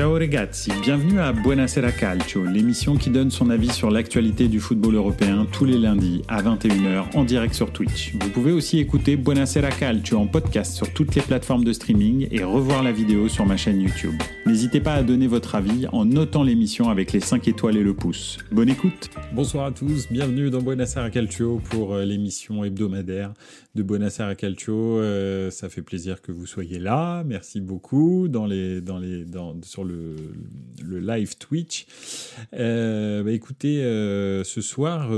Ciao ragazzi, bienvenue à Buonasera Calcio, l'émission qui donne son avis sur l'actualité du football européen tous les lundis à 21h en direct sur Twitch. Vous pouvez aussi écouter Buonasera Calcio en podcast sur toutes les plateformes de streaming et revoir la vidéo sur ma chaîne YouTube. N'hésitez pas à donner votre avis en notant l'émission avec les 5 étoiles et le pouce. Bonne écoute Bonsoir à tous, bienvenue dans Buonasera Calcio pour euh, l'émission hebdomadaire de Buonasera Calcio. Euh, ça fait plaisir que vous soyez là, merci beaucoup sur le, live Twitch. Euh, bah écoutez, euh, ce soir,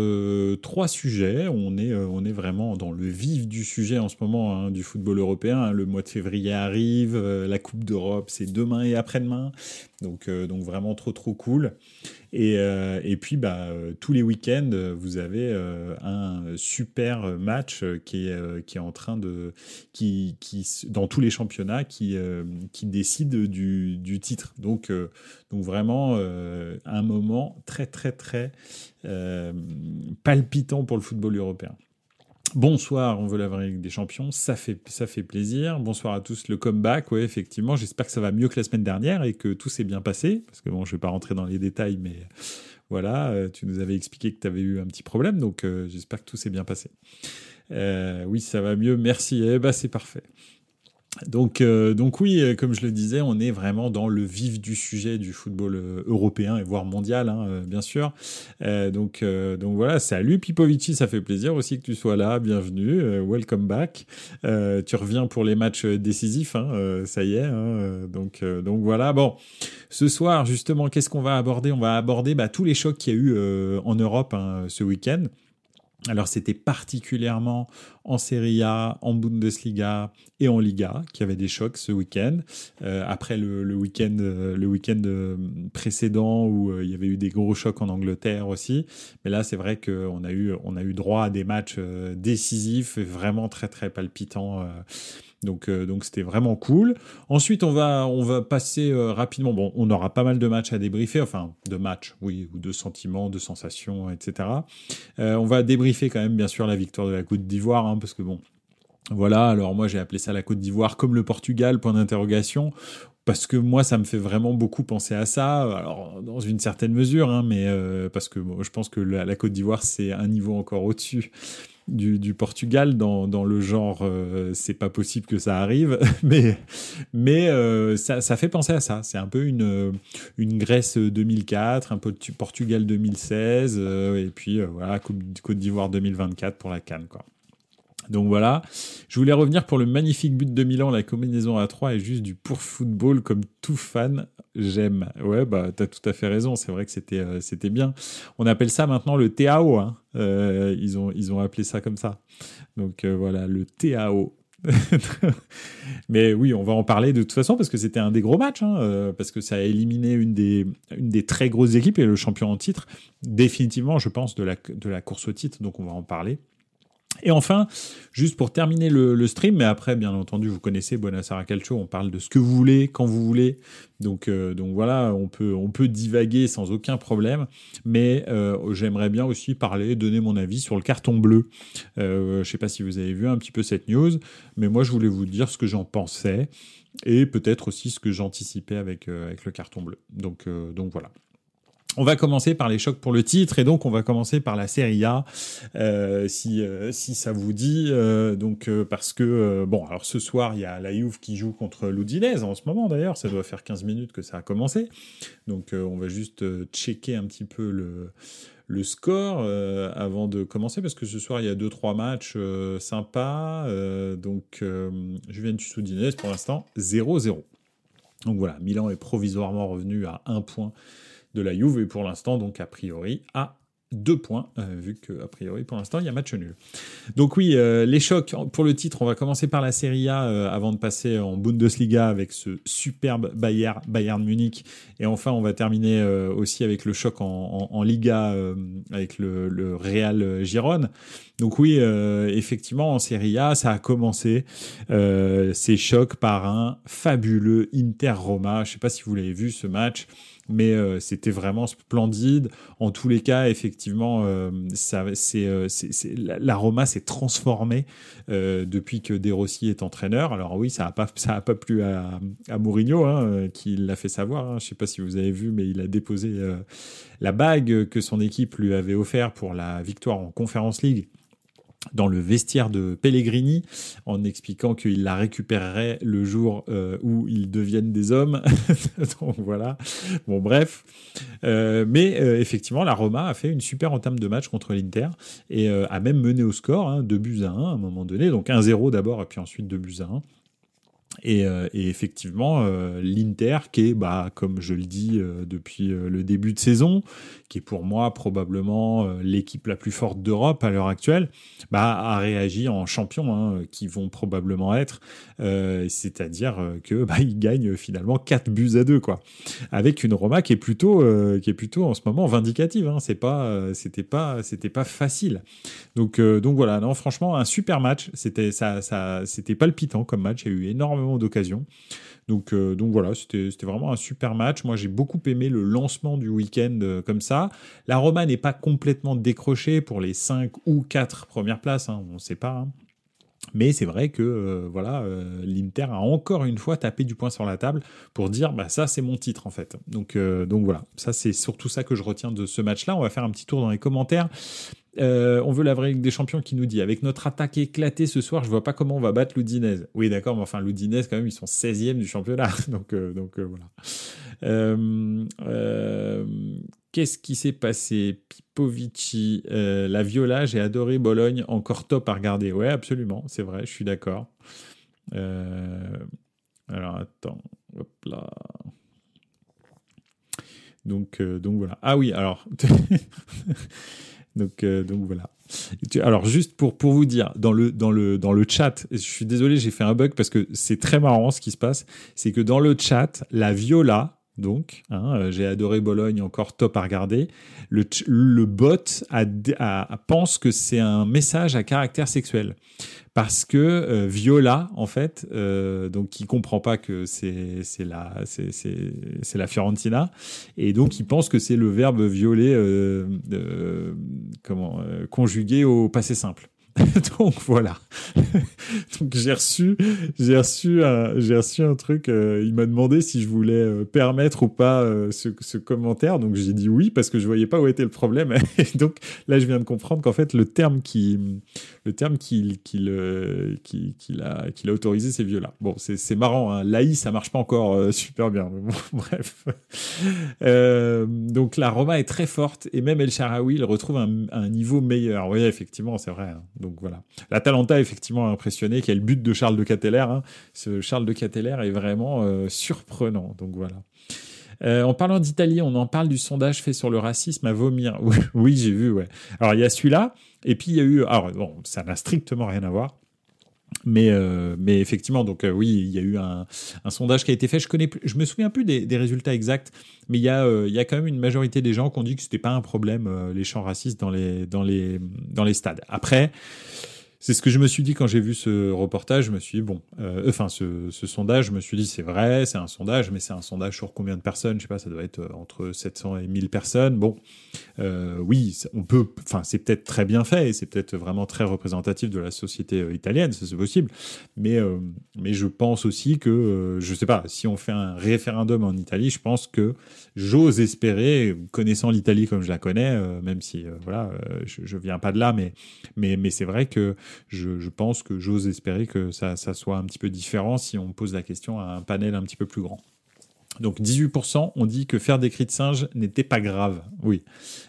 trois sujets. On est, vraiment dans le vif du sujet en ce moment hein, du football européen. hein. Le mois de février arrive, la Coupe d'Europe, c'est demain et après-demain. Donc vraiment trop trop cool. Et, euh, et puis bah, euh, tous les week-ends, euh, vous avez un super match qui est, en train de, qui, dans tous les championnats, qui, décide du, titre. Donc, vraiment un moment très très très palpitant pour le football européen. Bonsoir, on veut la vraie Ligue des Champions, ça fait, plaisir. Bonsoir à tous, le comeback, ouais, effectivement, j'espère que ça va mieux que la semaine dernière et que tout s'est bien passé, parce que bon, je vais pas rentrer dans les détails, mais voilà, euh, tu nous avais expliqué que tu avais eu un petit problème, donc euh, j'espère que tout s'est bien passé. Euh, oui, ça va mieux, merci, eh ben, c'est parfait. Donc, euh, donc oui, euh, comme je le disais, on est vraiment dans le vif du sujet du football euh, européen et voire mondial, hein, euh, bien sûr. Euh, donc, euh, donc voilà, salut Pipovici, ça fait plaisir aussi que tu sois là, bienvenue, welcome back. Tu reviens pour les matchs décisifs, hein, ça y est. hein, donc, donc voilà, bon, ce soir justement, qu'est-ce qu'on va aborder? On va aborder bah, tous les chocs qu'il y a eu en Europe hein, ce week-end. Alors c'était particulièrement en Serie A, en Bundesliga et en Liga qu'il y avait des chocs ce week-end. Euh, après le, le week-end, euh, le week-end euh, précédent où euh, il y avait eu des gros chocs en Angleterre aussi. Mais là c'est vrai qu'on a eu, on a eu droit à des matchs décisifs et vraiment très très palpitants. Donc, euh, donc c'était vraiment cool. Ensuite, on va, on va passer euh, rapidement. Bon, on aura pas mal de matchs à débriefer, enfin de matchs, oui, ou de sentiments, de sensations, etc. Euh, on va débriefer quand même, bien sûr, la victoire de la Côte d'Ivoire, hein, parce que bon, voilà. Alors moi, j'ai appelé ça la Côte d'Ivoire comme le Portugal, point d'interrogation. Parce que moi, ça me fait vraiment beaucoup penser à ça. Alors, dans une certaine mesure, hein, mais parce que je pense que la, la Côte d'Ivoire, c'est un niveau encore au-dessus du, Portugal dans, dans le genre euh, c'est pas possible que ça arrive. Mais mais euh, ça, ça fait penser à ça. C'est un peu une euh, une Grèce 2004 un peu de Portugal 2016 euh, et puis voilà Côte d'Ivoire 2024 pour la Cannes quoi. Donc voilà, je voulais revenir pour le magnifique but de Milan, la combinaison à 3 est juste du pour football comme tout fan, j'aime. Ouais, bah t'as tout à fait raison, c'est vrai que c'était euh, bien. On appelle ça maintenant le TAO, hein. Euh, ils, ont, appelé ça comme ça. Donc euh, voilà, le TAO. Mais oui, on va en parler de toute façon parce que c'était un des gros matchs, hein, parce que ça a éliminé une des, une des très grosses équipes et le champion en titre, définitivement, je pense, de la, de la course au titre, donc on va en parler. Et enfin, juste pour terminer le, stream, mais après, bien entendu, vous connaissez Buonasera Calcio, on parle de ce que vous voulez, quand vous voulez. Donc, euh, donc voilà, on peut, on peut divaguer sans aucun problème. Mais euh, j'aimerais bien aussi parler, donner mon avis sur le carton bleu. Euh, je ne sais pas si vous avez vu un petit peu cette news, mais moi, je voulais vous dire ce que j'en pensais et peut-être aussi ce que j'anticipais avec, avec le carton bleu. Donc, donc voilà. On va commencer par les chocs pour le titre et donc on va commencer par la Serie A euh, si euh, si ça vous dit euh, donc parce que bon alors ce soir il y a la Juve qui joue contre l'Udinese en ce moment d'ailleurs ça doit faire 15 minutes que ça a commencé. Donc on va juste checker un petit peu le le score avant de commencer parce que ce soir il y a deux trois matchs sympas donc Juventus Udinese pour l'instant 0-0 donc voilà Milan est provisoirement revenu à un point de la Juve et pour l'instant donc a priori à deux points euh, vu que a priori pour l'instant il y a match nul. Donc oui, euh, les chocs pour le titre, on va commencer par la Serie A euh, avant de passer en Bundesliga avec ce superbe Bayern, Bayern Munich et enfin on va terminer aussi avec le choc en, Liga avec le, Real Gironne. Donc oui, effectivement en Serie A ça a commencé ces chocs par un fabuleux Inter Roma. Je sais pas si vous l'avez vu ce match mais euh, c'était vraiment splendide. En tous les cas, effectivement, effectivement, ça, c'est, la, Roma s'est transformée depuis que De Rossi est entraîneur. Alors oui, ça n'a pas, plu à, Mourinho, hein, qui l'a fait savoir. Hein. Je ne sais pas si vous avez vu, mais il a déposé la bague que son équipe lui avait offert pour la victoire en Conference League dans le vestiaire de Pellegrini en expliquant qu'il la récupérerait le jour euh, où ils deviennent des hommes. Donc voilà. Bon bref. Euh, mais euh, effectivement, la Roma a fait une super entame de match contre l'Inter et a même mené au score, hein, 2 buts à 1 à un moment donné. Donc 1-0 d'abord et puis ensuite 2 buts à 1. Et, effectivement, l'Inter, qui est, bah, comme je le dis depuis le début de saison, qui est pour moi probablement euh, l'équipe la plus forte d'Europe à l'heure actuelle, bah, a réagi en champion, hein, qui vont probablement être, euh, c'est-à-dire euh, que bah, ils gagnent finalement 4 buts à 2, quoi, avec une Roma qui est plutôt, qui est plutôt en ce moment vindicative. Hein, c'est pas, c'était pas, c'était pas facile. Donc, donc voilà, non, franchement, un super match. C'était ça, ça, c'était palpitant comme match. Il y a eu énormément d'occasions. Donc, euh, donc voilà, c'était vraiment un super match. Moi, j'ai beaucoup aimé le lancement du week-end euh, comme ça. La Roma n'est pas complètement décrochée pour les 5 ou 4 premières places, hein, on ne sait pas. Hein. Mais c'est vrai que euh, voilà, l'Inter a encore une fois tapé du poing sur la table pour dire bah ça c'est mon titre en fait. Donc donc voilà, ça c'est surtout ça que je retiens de ce match-là. On va faire un petit tour dans les commentaires. Euh, on veut la vraie Ligue des Champions qui nous dit avec notre attaque éclatée ce soir, je vois pas comment on va battre l'Udinese. Oui, d'accord, mais enfin l'Udinese quand même ils sont 16e du championnat, donc euh, donc euh, voilà. Qu'est-ce qui s'est passé? Pipovici, la Viola, j'ai adoré Bologne, encore top à regarder. Ouais, absolument, c'est vrai, je suis d'accord. alors attends, hop là. Donc, donc voilà. Ah oui, alors. Donc, euh, donc voilà. Alors juste pour, pour vous dire, dans le, dans, le, dans le chat, je suis désolé, j'ai fait un bug parce que c'est très marrant ce qui se passe, c'est que dans le chat, la Viola, donc, hein, euh, j'ai adoré Bologne, encore top à regarder. Le, le bot a, pense que c'est un message à caractère sexuel parce que euh, Viola, en fait, euh, donc qui comprend pas que c'est la la Fiorentina, et donc il pense que c'est le verbe violer euh, comment conjugué au passé simple. donc voilà. donc j'ai reçu, j'ai reçu, un, j'ai reçu un truc. Euh, il m'a demandé si je voulais euh, permettre ou pas euh, ce, commentaire. Donc j'ai dit oui parce que je voyais pas où était le problème. Et donc là, je viens de comprendre qu'en fait le terme qui, le terme qu'il, qui, qu'il a, qu'il a autorisé, c'est violent. Bon, c'est, marrant. Hein. L'AI, ça marche pas encore super bien. Bref. donc la Roma est très forte et même El Sharawi, il retrouve un, un niveau meilleur. Oui, effectivement, c'est vrai. Hein. Donc voilà. La Talenta effectivement impressionné. Quel but de Charles de Cateller. Hein. Ce Charles de Cateller est vraiment euh, surprenant. Donc voilà. Euh, en parlant d'Italie, on en parle du sondage fait sur le racisme à vomir. oui, j'ai vu, ouais. Alors, il y a celui-là, et puis il y a eu. Alors, bon, ça n'a strictement rien à voir. Mais, euh, mais effectivement, donc oui, il y a eu un, sondage qui a été fait. Je connais, je me souviens plus des, résultats exacts, mais il y a, il y a quand même une majorité des gens qui ont dit que c'était pas un problème les chants racistes dans les, dans les, dans les stades. Après, c'est ce que je me suis dit quand j'ai vu ce reportage. Je me suis dit, bon, euh, enfin, ce, ce, sondage, je me suis dit, c'est vrai, c'est un sondage, mais c'est un sondage sur combien de personnes? Je sais pas, ça doit être euh, entre 700 et 1000 personnes. Bon, euh, oui, on peut, enfin, c'est peut-être très bien fait et c'est peut-être vraiment très représentatif de la société italienne, c'est possible. Mais, mais je pense aussi que, je sais pas, si on fait un référendum en Italie, je pense que j'ose espérer, connaissant l'Italie comme je la connais, même si, voilà, je, je viens pas de là, mais, mais, mais c'est vrai que je, pense que j'ose espérer que ça, soit un petit peu différent si on pose la question à un panel un petit peu plus grand. Donc 18% ont dit que faire des cris de singe n'était pas grave. Oui.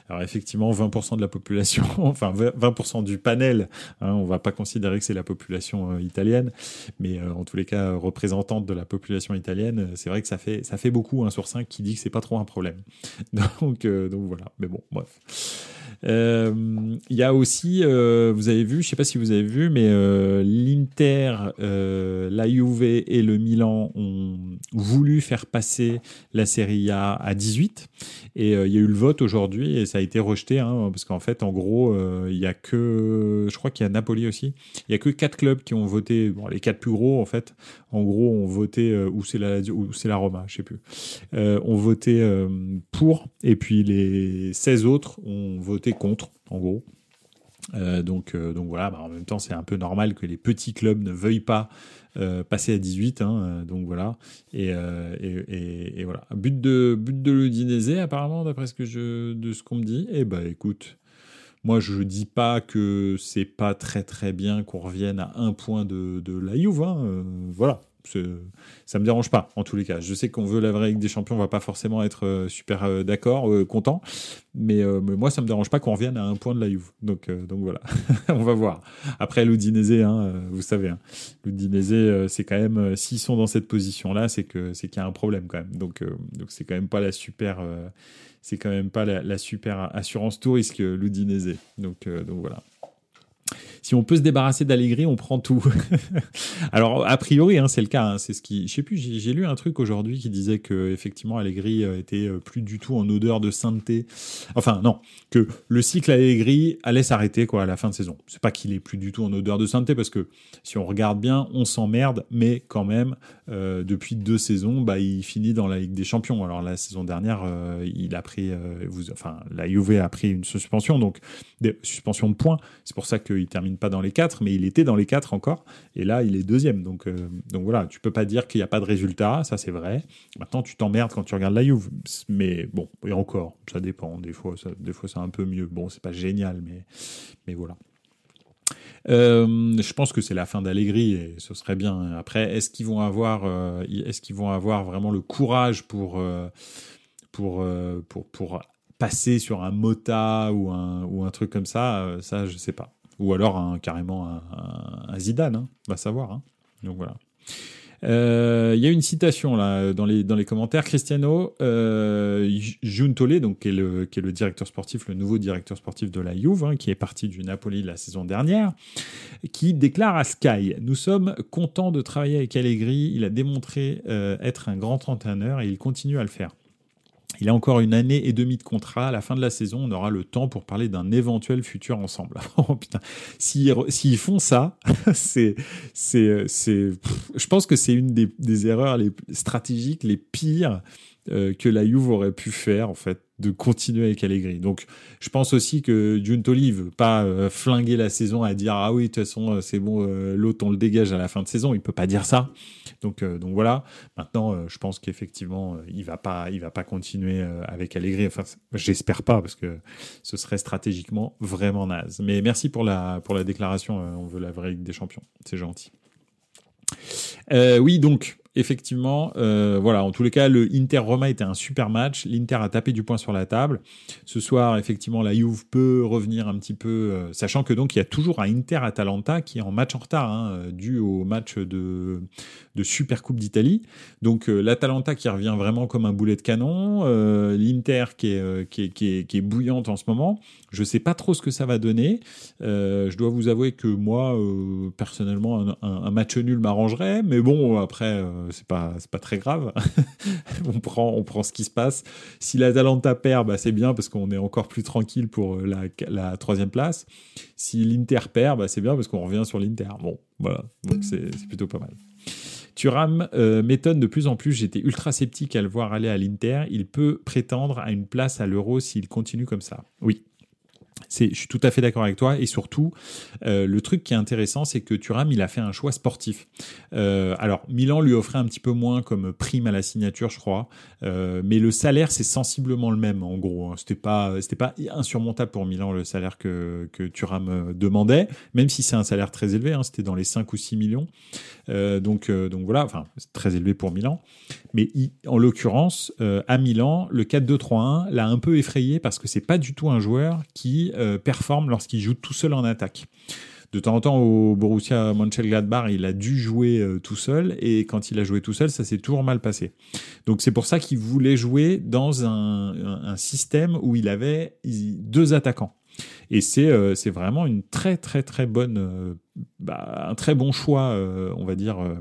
Alors effectivement, 20% de la population, enfin 20% du panel, hein, on va pas considérer que c'est la population euh, italienne, mais euh, en tous les cas représentante de la population italienne, euh, c'est vrai que ça fait ça fait beaucoup un sur 5 qui dit que c'est pas trop un problème. Donc donc voilà. Mais bon, bref. Euh, il y a aussi, euh, vous avez vu, je ne sais pas si vous avez vu, mais euh, l'Inter, la Juve et le Milan ont voulu faire passer la Serie A à 18. Et il y a eu le vote aujourd'hui et ça a été rejeté, hein, parce qu'en fait, en gros, il y a que, je crois qu'il y a Napoli aussi, il y a que quatre clubs qui ont voté, les quatre plus gros en fait, en gros, ont voté, ou c'est la, Roma, je sais plus, ont voté pour, et puis les 16 autres ont voté contre, en gros. donc, donc voilà, bah, en même temps, c'est un peu normal que les petits clubs ne veuillent pas passer à 18. Hein, donc voilà. Et, et, voilà. But de, but de l'Udinese, apparemment, d'après ce que je, de ce qu'on me dit. Eh ben, écoute, moi, je dis pas que c'est pas très très bien qu'on revienne à un point de, de la Juve. Hein, voilà ça me dérange pas en tous les cas. Je sais qu'on veut la vraie Ligue des Champions, on va pas forcément être euh, super euh, d'accord, euh, content, mais, moi ça me dérange pas qu'on revienne à un point de la Juve. Donc voilà, on va voir. Après l'Udinese, hein, vous savez, hein, c'est quand même s'ils sont dans cette position là, c'est que c'est qu'il y a un problème quand même. Donc c'est quand même pas la super c'est quand même pas la, super assurance tout risque l'Udinese. Donc voilà si on peut se débarrasser d'Allegri, on prend tout. Alors, a priori, hein, c'est le cas. Hein, c'est ce qui, je sais plus, j'ai lu un truc aujourd'hui qui disait que effectivement Allegri euh, était euh, plus du tout en odeur de sainteté. Enfin, non, que le cycle Allegri allait s'arrêter quoi à la fin de saison. C'est pas qu'il est plus du tout en odeur de sainteté parce que si on regarde bien, on s'emmerde, mais quand même, euh, depuis deux saisons, bah, il finit dans la Ligue des Champions. Alors la saison dernière, il a pris, vous, enfin, la Juve a pris une suspension, donc des suspensions de points. C'est pour ça qu'il termine pas dans les quatre, mais il était dans les quatre encore. Et là, il est deuxième. Donc, euh, donc voilà, tu peux pas dire qu'il n'y a pas de résultat, ça c'est vrai. Maintenant, tu t'emmerdes quand tu regardes la Juve. Mais bon, et encore, ça dépend. Des fois, ça, des fois c'est un peu mieux. Bon, c'est pas génial, mais, mais voilà. Euh, je pense que c'est la fin d'Allegri et ce serait bien. Après, est-ce qu'ils vont avoir, euh, est-ce qu'ils vont avoir vraiment le courage pour, pour, pour, pour passer sur un Mota ou un, ou un truc comme ça Ça, je sais pas. Ou alors carrément un, Zidane, hein, va savoir. Hein. Donc voilà. Euh, il y a une citation là dans les, dans les commentaires. Cristiano euh, donc qui est, le, qui est le directeur sportif, le nouveau directeur sportif de la Juve, hein, qui est parti du Napoli la saison dernière, qui déclare à Sky Nous sommes contents de travailler avec Allegri. Il a démontré euh, être un grand entraîneur et il continue à le faire. Il a encore une année et demie de contrat. À la fin de la saison, on aura le temps pour parler d'un éventuel futur ensemble. oh putain, s'ils font ça, c'est, c'est, c'est, je pense que c'est une des, des, erreurs les stratégiques les pires euh, que la Juve aurait pu faire en fait de continuer avec Allegri. Donc je pense aussi que Giuntoli veut pas euh, flinguer la saison à dire ah oui de toute façon euh, c'est bon l'autre on le dégage à la fin de saison, il peut pas dire ça. Donc donc voilà. Maintenant je pense qu'effectivement il va pas il va pas continuer avec Allegri. Enfin j'espère pas parce que ce serait stratégiquement vraiment naze. Mais merci pour la pour la déclaration. on veut la vraie Ligue des Champions. C'est gentil. oui donc effectivement, euh, voilà, en tous les cas, le Inter-Roma était un super match. L'Inter a tapé du poing sur la table. Ce soir, effectivement, la Juve peut revenir un petit peu, euh, sachant que donc il y a toujours un Inter-Atalanta qui est en match en retard, hein, dû au match de, de Super Coupe d'Italie. Donc euh, l'Atalanta qui revient vraiment comme un boulet de canon, l'Inter qui est, qui, est, qui, est, qui est bouillante en ce moment. Je sais pas trop ce que ça va donner. je dois vous avouer que moi, personnellement, un, un, match nul m'arrangerait, mais bon, après euh, c'est pas pas très grave. on prend on prend ce qui se passe. Si l'Atalanta perd, bah, c'est bien parce qu'on est encore plus tranquille pour euh, la, la troisième place. Si l'Inter perd, bah, c'est bien parce qu'on revient sur l'Inter. Bon, voilà, donc c'est plutôt pas mal. Thuram euh, m'étonne de plus en plus. J'étais ultra sceptique à le voir aller à l'Inter. Il peut prétendre à une place à l'Euro s'il continue comme ça. Oui, je suis tout à fait d'accord avec toi. Et surtout, euh, le truc qui est intéressant, c'est que Thuram, il a fait un choix sportif. Euh, alors, Milan lui offrait un petit peu moins comme prime à la signature, je crois. Euh, mais le salaire, c'est sensiblement le même, en gros. Hein. C'était pas, c'était pas insurmontable pour Milan, le salaire que, que Thuram demandait, même si c'est un salaire très élevé. Hein. C'était dans les 5 ou 6 millions. donc, donc voilà, enfin, c'est très élevé pour Milan. Mais en l'occurrence, à Milan, le 4-2-3-1 l'a un peu effrayé parce que c'est pas du tout un joueur qui euh, performe lorsqu'il joue tout seul en attaque. De temps en temps, au Borussia Mönchengladbach, il a dû jouer euh, tout seul, et quand il a joué tout seul, ça s'est toujours mal passé. Donc c'est pour ça qu'il voulait jouer dans un, système où il avait deux attaquants. Et c'est euh, vraiment une très très très bonne bah, un très bon choix, euh, on va dire, euh,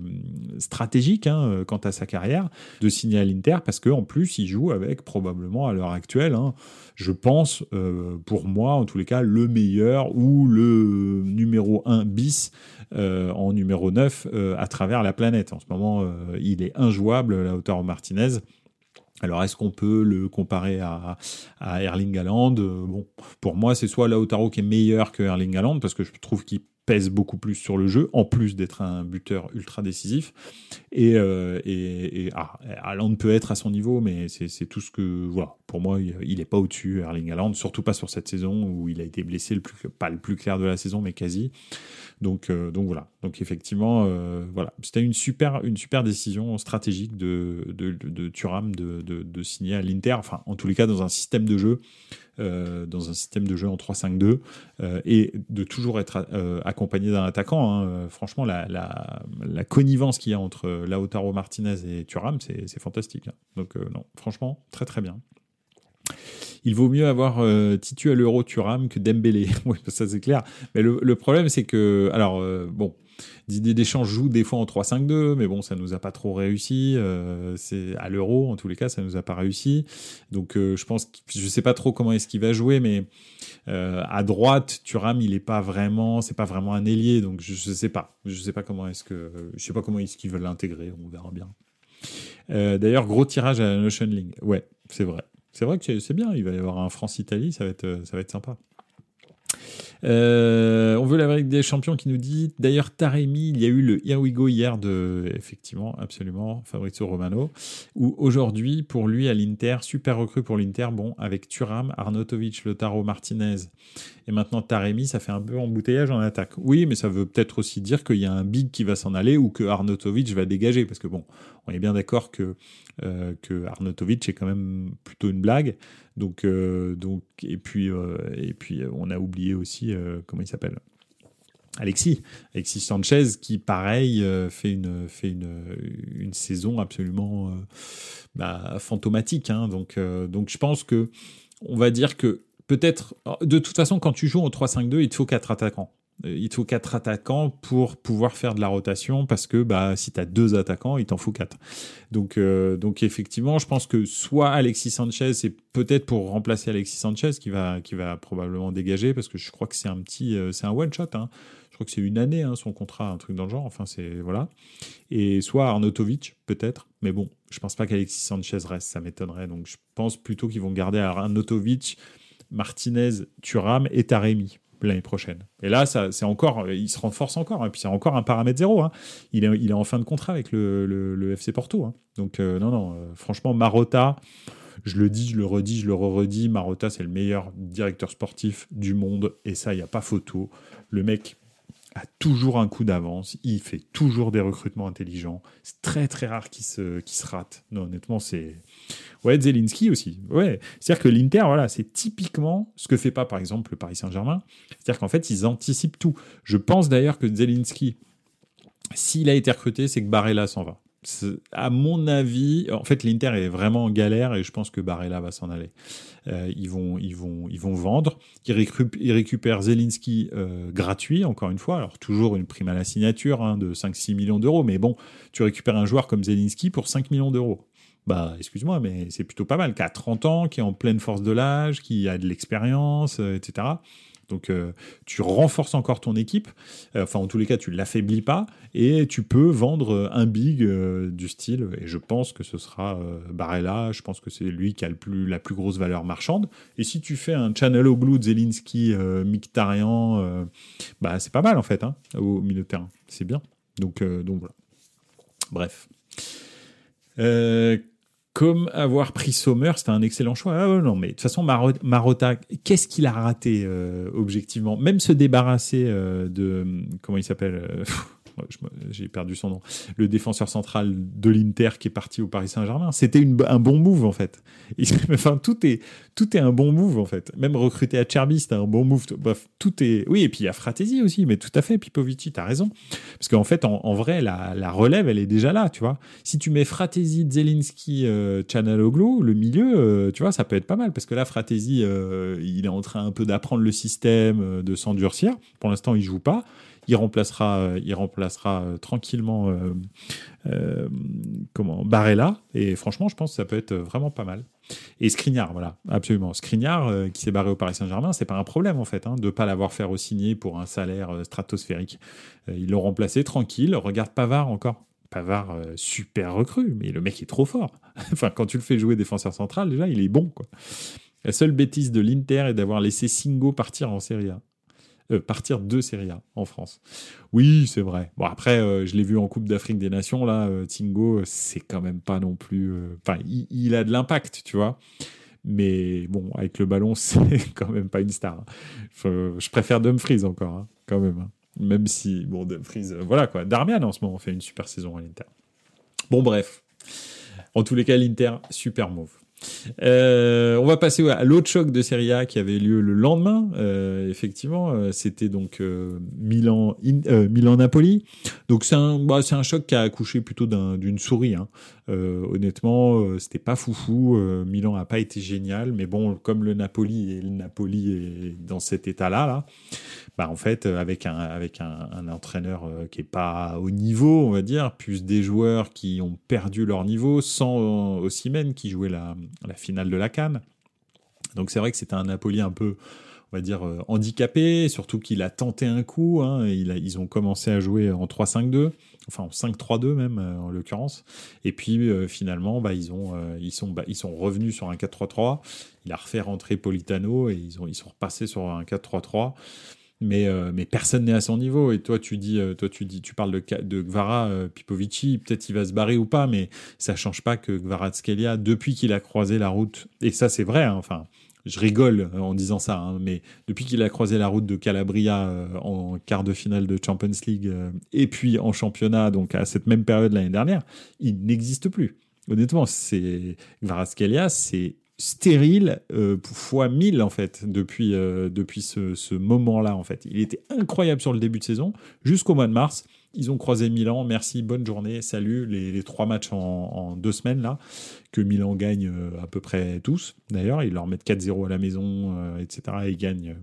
stratégique hein, euh, quant à sa carrière, de signer à l'Inter, parce qu'en plus, il joue avec probablement à l'heure actuelle, hein, je pense, pour moi, en tous les cas, le meilleur ou le numéro 1 bis en numéro 9 à travers la planète. En ce moment, il est injouable, la hauteur Martinez. Alors, est-ce qu'on peut le comparer à, à Erling Haaland? Bon, pour moi, c'est soit Lautaro qui est meilleur que Erling Haaland, parce que je trouve qu'il pèse beaucoup plus sur le jeu, en plus d'être un buteur ultra décisif. Et, euh, et, ah, peut être à son niveau, mais c'est tout ce que... Voilà, pour moi, il n'est pas au-dessus, Erling Haaland, surtout pas sur cette saison où il a été blessé, le plus, pas le plus clair de la saison, mais quasi. Donc, euh, donc voilà. Donc effectivement, euh, voilà, c'était une super, une super décision stratégique de, de, de, Thuram de, de, signer à l'Inter. Enfin, en tous les cas, dans un système de jeu, euh, dans un système de jeu en 3-5-2, et de toujours être accompagné d'un attaquant. Hein. Franchement, la, connivence qu'il y a entre Lautaro Martinez et Thuram, c'est fantastique. Hein. Donc non, franchement, très très bien il vaut mieux avoir euh, Titu à l'euro Turam que Dembélé. ça c'est clair. Mais le, problème, c'est que, alors, euh, bon, Didier Deschamps joue des fois en 3-5-2, mais bon, ça nous a pas trop réussi. Euh, c'est à l'euro, en tous les cas, ça nous a pas réussi. Donc, je pense, je sais pas trop comment est-ce qu'il va jouer, mais à droite, Turam, il est pas vraiment, c'est pas vraiment un ailier, donc je, je sais pas, je sais pas comment est-ce que, je sais pas comment est-ce qu'ils veulent l'intégrer. On verra bien. D'ailleurs, gros tirage à la Notion Link. Ouais, c'est vrai. C'est vrai que c'est bien, il va y avoir un France-Italie, ça, va être, ça va être sympa. Euh, on veut l'Amérique des champions qui nous dit d'ailleurs Taremi, il y a eu le Here We Go hier de effectivement absolument Fabrizio Romano où aujourd'hui pour lui à l'Inter super recrue pour l'Inter bon avec Turam, Arnautovic, Lotaro Martinez et maintenant Taremi ça fait un peu embouteillage en attaque. Oui mais ça veut peut-être aussi dire qu'il y a un big qui va s'en aller ou que Arnautovic va dégager parce que bon on est bien d'accord que euh, que Arnautovic est quand même plutôt une blague donc, euh, donc et puis euh, puis on a oublié aussi euh, comment il s'appelle? Alexis, Alexis Sanchez, qui pareil fait une saison absolument bah, fantomatique. Hein. donc donc je pense que on va dire que peut-être de toute façon quand tu joues en 3-5-2, il te faut quatre attaquants. Euh, il te faut quatre attaquants pour pouvoir faire de la rotation parce que bah, si tu as deux attaquants, il t'en faut quatre. Donc, euh, donc effectivement, je pense que soit Alexis Sanchez, c'est peut-être pour remplacer Alexis Sanchez qui va, qui va probablement dégager parce que je crois que c'est un petit, euh, c'est un one shot. Hein. Je crois que c'est une année hein, son contrat, un truc dans le genre. Enfin, c'est voilà. Et soit Arnautovic peut-être, mais bon, je pense pas qu'Alexis Sanchez reste, ça m'étonnerait. Donc je pense plutôt qu'ils vont garder Arnautovic, Martinez, Thuram et Taremi l'année prochaine. Et là, c'est encore, il se renforce encore. Et hein. puis c'est encore un paramètre zéro. Hein. Il, est, en fin de contrat avec le, le, FC Porto. Hein. Donc euh, non, non, euh, franchement, Marotta, je le dis, je le redis, je le redis, Marotta, c'est le meilleur directeur sportif du monde. Et ça, il n'y a pas photo. Le mec a toujours un coup d'avance, il fait toujours des recrutements intelligents. C'est très très rare qu'il se, se rate. Non, honnêtement, c'est. Ouais, Zelinski aussi. Ouais. C'est-à-dire que l'Inter, voilà, c'est typiquement ce que fait pas, par exemple, le Paris Saint-Germain. C'est-à-dire qu'en fait, ils anticipent tout. Je pense d'ailleurs que Zelinski, s'il a été recruté, c'est que Barella s'en va à mon avis, en fait, l'Inter est vraiment en galère et je pense que Barella va s'en aller. Euh, ils vont, ils vont, ils vont vendre. Ils, récupèrent Zelinski euh, gratuit, encore une fois. Alors toujours une prime à la signature hein, de 5-6 millions d'euros, mais bon, tu récupères un joueur comme Zelinski pour 5 millions d'euros. Bah, excuse-moi, mais c'est plutôt pas mal. Qui a 30 ans, qui est en pleine force de l'âge, qui a de l'expérience, euh, etc. Donc euh, tu renforces encore ton équipe, euh, enfin en tous les cas tu l'affaiblis pas, et tu peux vendre un big euh, du style, et je pense que ce sera Barella, je pense que c'est lui qui a le plus, la plus grosse valeur marchande. Et si tu fais un Channel Oglu, Zelinski, Mkhitaryan, bah c'est pas mal en fait, hein, au milieu de terrain, c'est bien. Donc, donc voilà. Bref comme avoir pris Sommer, c'était un excellent choix. Ah, non, mais de toute façon, Marotta, qu'est-ce qu'il a raté euh, objectivement? Même se débarrasser euh, de comment il s'appelle euh, j'ai perdu son nom, le défenseur central de l'Inter qui est parti au Paris Saint-Germain. C'était un bon move en fait. enfin, tout est, tout est un bon move en fait. Même recruter à Cherby, c'était un bon move. Bref, tout est. Oui, et puis il y a Fratesi aussi, mais tout à fait. Pipovici, t'as raison. Parce qu'en fait, en, vrai, la, relève, elle est déjà là, tu vois. Si tu mets Fratesi, Zelinski, euh, le milieu, euh, tu vois, ça peut être pas mal. Parce que là, Fratesi, euh, il est en train un peu d'apprendre le système, euh, de s'endurcir. Pour l'instant, il joue pas il remplacera, euh, il remplacera euh, tranquillement euh, comment Barella. Et franchement, je pense que ça peut être vraiment pas mal. Et Skriniar, voilà, absolument. Skriniar, qui s'est barré au Paris Saint-Germain, c'est pas un problème en fait, hein, de pas l'avoir fait re-signer pour un salaire stratosphérique. ils l'ont remplacé tranquille. Regarde Pavard encore. Pavard, super recrue, mais le mec est trop fort. enfin, quand tu le fais jouer défenseur central, déjà, il est bon, quoi. La seule bêtise de l'Inter est d'avoir laissé Singo partir en Serie A. Euh, partir de Serie A en France. Oui, c'est vrai. Bon, après, euh, je l'ai vu en Coupe d'Afrique des Nations, là, euh, Tingo, c'est quand même pas non plus. Enfin, il, a de l'impact, tu vois. Mais bon, avec le ballon, c'est quand même pas une star. je préfère Dumfries encore, hein, quand même. Hein. Même si, bon, Dumfries, voilà quoi. Darmian en ce moment fait une super saison à l'Inter. Bon, bref. En tous les cas, l'Inter, super move. Euh, on va passer à l'autre choc de Serie A qui avait lieu le lendemain. Euh, effectivement, euh, c'était donc Milan, Milan Napoli. Donc c'est un, bah, un choc qui a accouché plutôt d'une souris. Hein. Honnêtement, c'était pas foufou. Milan a pas été génial, mais bon, comme le Napoli et le Napoli est dans cet état-là, là, bah en fait, avec un avec un, entraîneur qui est pas au niveau, on va dire, plus des joueurs qui ont perdu leur niveau, sans Osimhen qui jouait la la finale de la Cannes. Donc c'est vrai que c'était un Napoli un peu, on va dire, euh, handicapé, surtout qu'il a tenté un coup. Hein, ils ont commencé à jouer en 3-5-2, enfin en 5-3-2 même euh, en l'occurrence. Et puis euh, finalement, bah, bah, ils sont revenus sur un 4-3-3. Il a refait rentrer Politano et ils, ont, ils sont repassés sur un 4-3-3 mais, personne n'est à son niveau. Et toi, tu dis, toi, tu dis, tu parles de, Gvara Pipovici, peut-être il va se barrer ou pas, mais ça change pas que Skelia, depuis qu'il a croisé la route, et ça c'est vrai, hein, enfin, je rigole en disant ça, hein, mais depuis qu'il a croisé la route de Calabria en quart de finale de Champions League et puis en championnat, donc à cette même période l'année dernière, il n'existe plus. Honnêtement, c'est Skelia, c'est stérile euh, fois 1000 en fait depuis, euh, depuis ce, moment-là en fait. Il était incroyable sur le début de saison jusqu'au mois de mars. Ils ont croisé Milan, merci, bonne journée, salut, les, trois matchs en, deux semaines là, que Milan gagne euh, à peu près tous. D'ailleurs, ils leur mettent 4-0 à la maison, etc. Et ils gagnent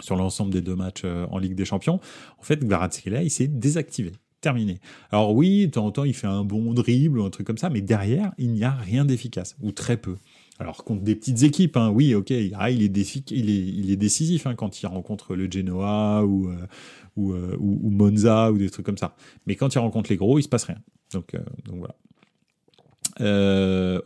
sur l'ensemble des deux matchs en Ligue des Champions. En fait, Kvaratskhelia, il s'est désactivé terminé. Alors oui, de temps en temps, il fait un bon dribble ou un truc comme ça, mais derrière, il n'y a rien d'efficace, ou très peu. Alors contre des petites équipes, hein, oui, ok, ah, il, est il, est, décisif hein, quand il rencontre le Genoa ou, euh, euh, Monza ou des trucs comme ça. Mais quand il rencontre les gros, il se passe rien. Euh, donc voilà. Euh,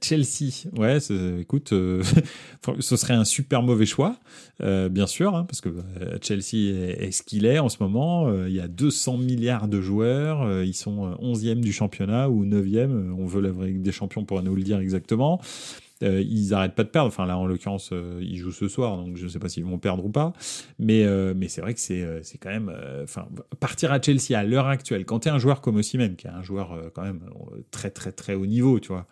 Chelsea. Ouais, écoute, euh, ce serait un super mauvais choix, euh, bien sûr, hein, parce que euh, Chelsea est, ce qu'il est en ce moment. il y a 200 milliards de joueurs. ils sont 11e du championnat ou 9e. On veut la vraie des Champions pour nous le dire exactement. Euh, ils n'arrêtent pas de perdre. Enfin, là, en l'occurrence, euh, ils jouent ce soir, donc je ne sais pas s'ils vont perdre ou pas. Mais, euh, mais c'est vrai que c'est, c'est quand même. Enfin, partir à Chelsea à l'heure actuelle, quand tu es un joueur comme Osimhen, qui est un joueur quand même très, très, très haut niveau, tu vois,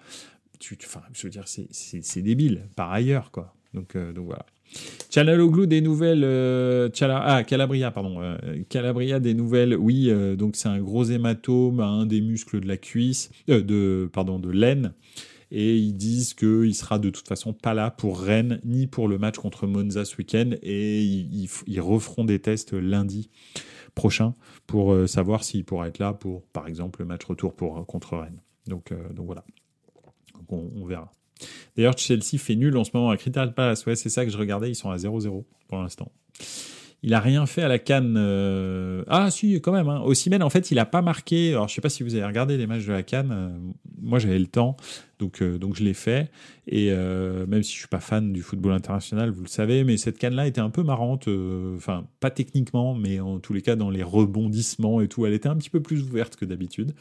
tu, je veux dire, c'est, débile, par ailleurs, quoi. Donc, donc voilà. Chalaloglu des nouvelles. ah, Calabria, pardon. Calabria des nouvelles. Oui, donc c'est un gros hématome à un des muscles de la cuisse, de, pardon, de l'aine et ils disent qu'il sera de toute façon pas là pour Rennes ni pour le match contre Monza ce week-end et ils, referont des tests lundi prochain pour euh, savoir s'il pourra être là pour, par exemple, le match retour pour, contre Rennes. Donc, euh, donc voilà, on, verra. D'ailleurs, Chelsea fait nul en ce moment à Crystal Palace. Ouais, c'est ça que je regardais. Ils sont à 0-0 pour l'instant. Il a rien fait à la Cannes. Euh, ah si, quand même. Hein. Ossimène, en fait, il a pas marqué. Alors, je sais pas si vous avez regardé les matchs de la Cannes. moi, j'avais le temps. Donc, euh, donc je l'ai fait. Et euh, même si je suis pas fan du football international, vous le savez, mais cette canne-là était un peu marrante. Euh, enfin, pas techniquement, mais en tous les cas dans les rebondissements et tout, elle était un petit peu plus ouverte que d'habitude.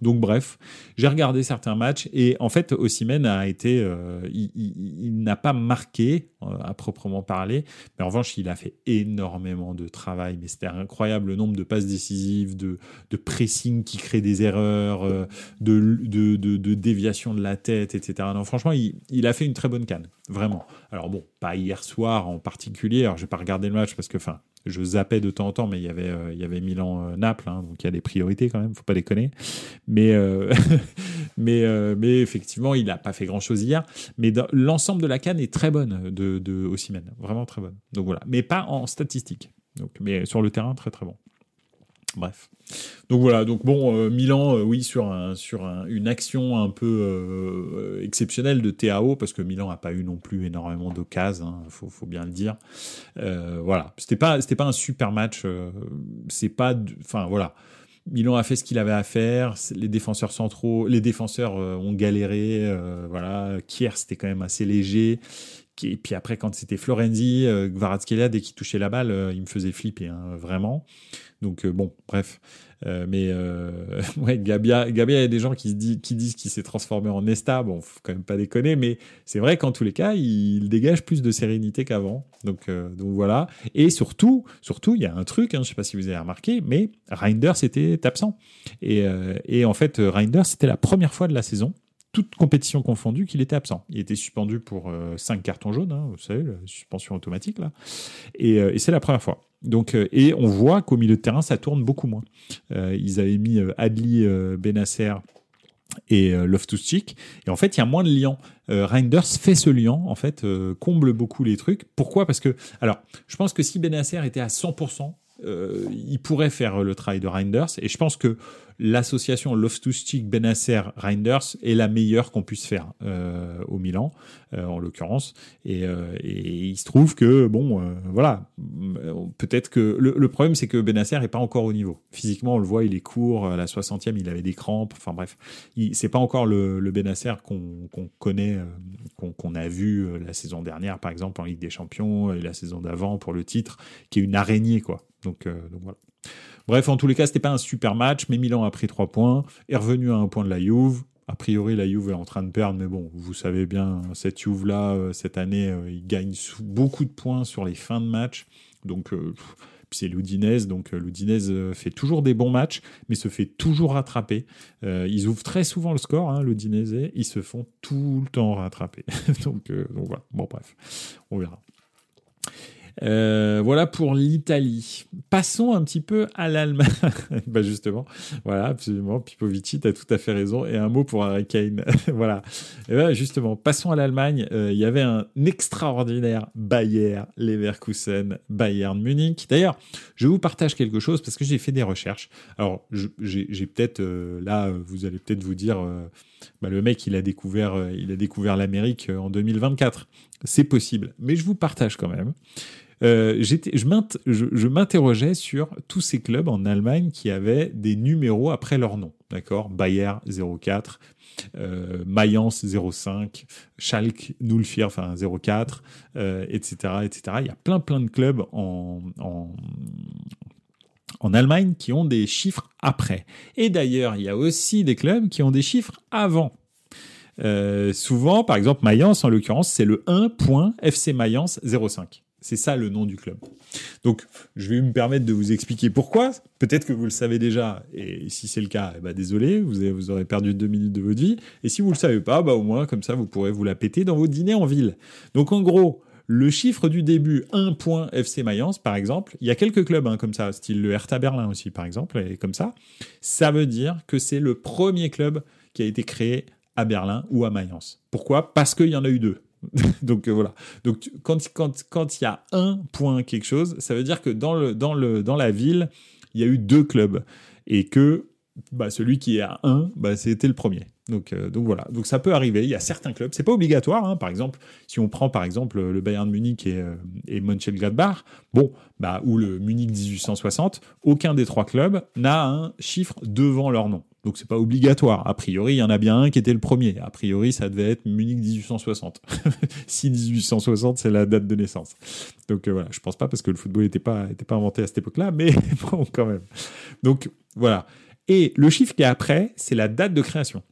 Donc bref, j'ai regardé certains matchs et en fait, Ossimène a été, euh, il, n'a pas marqué euh, à proprement parler, mais en revanche, il a fait énormément de travail. Mais c'était incroyable le nombre de passes décisives, de, de pressing qui crée des erreurs, euh, de, de, de, déviation de la tête, etc. Non, franchement, il, il, a fait une très bonne canne, vraiment. Alors bon, pas hier soir en particulier. Alors j'ai pas regardé le match parce que, enfin, je zappais de temps en temps, mais il y avait, euh, il y avait Milan-Naples, euh, hein, donc il y a des priorités quand même, faut pas déconner. Mais, euh, mais, effectivement, il n'a pas fait grand-chose hier. Mais l'ensemble de la canne est très bonne de, de vraiment très bonne. Donc voilà, mais pas en statistique. Donc, mais sur le terrain, très très bon. Bref. Donc voilà, donc bon, euh, Milan, euh, oui, sur, un, sur une action un peu euh, exceptionnelle de TAO, parce que Milan n'a pas eu non plus énormément d'occasions, il hein, faut, faut, bien le dire. voilà, c'était pas, c'était pas un super match, c'est pas, enfin voilà, Milan a fait ce qu'il avait à faire. Les défenseurs centraux, les défenseurs ont galéré. voilà, Kier c'était quand même assez léger. Et puis après, quand c'était Florenzi, euh, dès qu'il touchait la balle, il me faisait flipper, hein, vraiment. Donc bon, bref. Euh, mais euh, ouais, Gabia, Gabia, il y a des gens qui, qui disent qu'il s'est transformé en Nesta. Bon, faut quand même pas déconner, mais c'est vrai qu'en tous les cas, il dégage plus de sérénité qu'avant. Donc, euh, donc voilà. Et surtout, surtout, il y a un truc, hein, je sais pas si vous avez remarqué, mais Reinders était absent. Et, et en fait, Reinders, c'était la première fois de la saison toute compétition confondue, qu'il était absent. Il était suspendu pour 5 cartons jaunes, hein, vous savez, la suspension automatique, là. Et, et c'est la première fois. Donc, euh, et on voit qu'au milieu de terrain, ça tourne beaucoup moins. Euh, ils avaient mis euh, Adli Benasser et Loftus-Cheek. Et en fait, il y a moins de liens. Reinders fait ce lien, en fait, comble beaucoup les trucs. Pourquoi? Parce que, alors, je pense que si Benasser était à 100%, il pourrait faire le travail de Reinders. Et je pense que l'association Loftus-Cheek, Benasser, Reinders est la meilleure qu'on puisse faire euh, au Milan, euh, en l'occurrence. Euh, et, il se trouve que, bon, voilà, peut-être que le, problème, c'est que Benasser n'est pas encore au niveau. Physiquement, on le voit, il est court, à la 60e, il avait des crampes, enfin bref, c'est pas encore le, le Benasser qu'on connaît, qu'on a vu la saison dernière, par exemple, en Ligue des Champions, et la saison d'avant pour le titre, qui est une araignée, quoi. Donc, donc voilà. Bref, en tous les cas, c'était pas un super match, mais Milan a pris 3 points, est revenu à un point de la Juve. A priori, la Juve est en train de perdre, mais bon, vous savez bien, cette Juve-là, euh, cette année, euh, il gagne beaucoup de points sur les fins de match. Donc, euh, c'est l'Udinese, donc l'Udinese fait toujours des bons matchs, mais se fait toujours rattraper. ils ouvrent très souvent le score, hein, ils se font tout le temps rattraper. donc voilà, bon bref, on verra. Euh, voilà pour l'Italie. Passons un petit peu à l'Allemagne. bah justement, voilà, absolument. Pipovici, tu as tout à fait raison. Et un mot pour Harry Kane. voilà. Et ben justement, passons à l'Allemagne. Euh, il y avait un extraordinaire Bayer Leverkusen, Bayern Munich. D'ailleurs, je vous partage quelque chose parce que j'ai fait des recherches. Alors, j'ai peut-être, euh, là, vous allez peut-être vous dire, bah, le mec, il a découvert, il a découvert l'Amérique en 2024. C'est possible. Mais je vous partage quand même. Euh, je m'interrogeais sur tous ces clubs en Allemagne qui avaient des numéros après leur nom. Bayer 04, euh, Mayence 05, Schalke 04, enfin 04, etc., etc. Il y a plein plein de clubs en, en, en Allemagne qui ont des chiffres après. Et d'ailleurs, il y a aussi des clubs qui ont des chiffres avant. Euh, souvent, par exemple, Mayence, en l'occurrence, c'est le 1.FC Mayence 05. C'est ça le nom du club. Donc, je vais me permettre de vous expliquer pourquoi. Peut-être que vous le savez déjà, et si c'est le cas, eh ben, désolé, vous, vous aurez perdu deux minutes de votre vie. Et si vous ne le savez pas, bah, au moins, comme ça, vous pourrez vous la péter dans vos dîners en ville. Donc, en gros, le chiffre du début, 1 point FC Mayence, par exemple, il y a quelques clubs hein, comme ça, style le Hertha Berlin aussi, par exemple, et comme ça, ça veut dire que c'est le premier club qui a été créé à Berlin ou à Mayence. Pourquoi? Parce qu'il y en a eu deux. Donc euh, voilà. Donc quand quand quand il y a un point quelque chose, ça veut dire que dans le dans le dans la ville, il y a eu deux clubs et que bah, celui qui est à 1, bah, c'était le premier. Donc, euh, donc voilà. Donc ça peut arriver. Il y a certains clubs. C'est pas obligatoire. Hein. Par exemple, si on prend par exemple le Bayern de Munich et, euh, et Mönchengladbach, bon, bah, ou le Munich 1860, aucun des trois clubs n'a un chiffre devant leur nom. Donc c'est pas obligatoire. A priori, il y en a bien un qui était le premier. A priori, ça devait être Munich 1860. si 1860, c'est la date de naissance. Donc euh, voilà, je pense pas parce que le football n'était pas, était pas inventé à cette époque-là, mais bon, quand même. Donc voilà. Et le chiffre qui est après, c'est la date de création.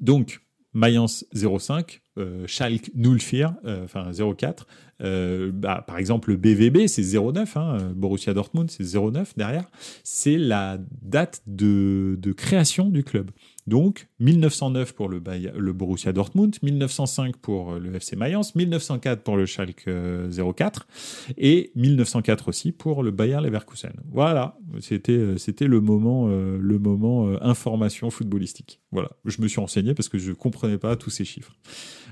Donc, Mayence 05, euh, Schalke 04, euh, enfin 04. Euh, bah, par exemple, le BVB, c'est 09, hein, Borussia Dortmund, c'est 09 derrière. C'est la date de création du club. Donc 1909 pour le, le Borussia Dortmund, 1905 pour le FC Mayence, 1904 pour le Schalke 04 et 1904 aussi pour le Bayer Leverkusen. Voilà, c'était c'était le moment le moment information footballistique. Voilà, je me suis renseigné parce que je comprenais pas tous ces chiffres.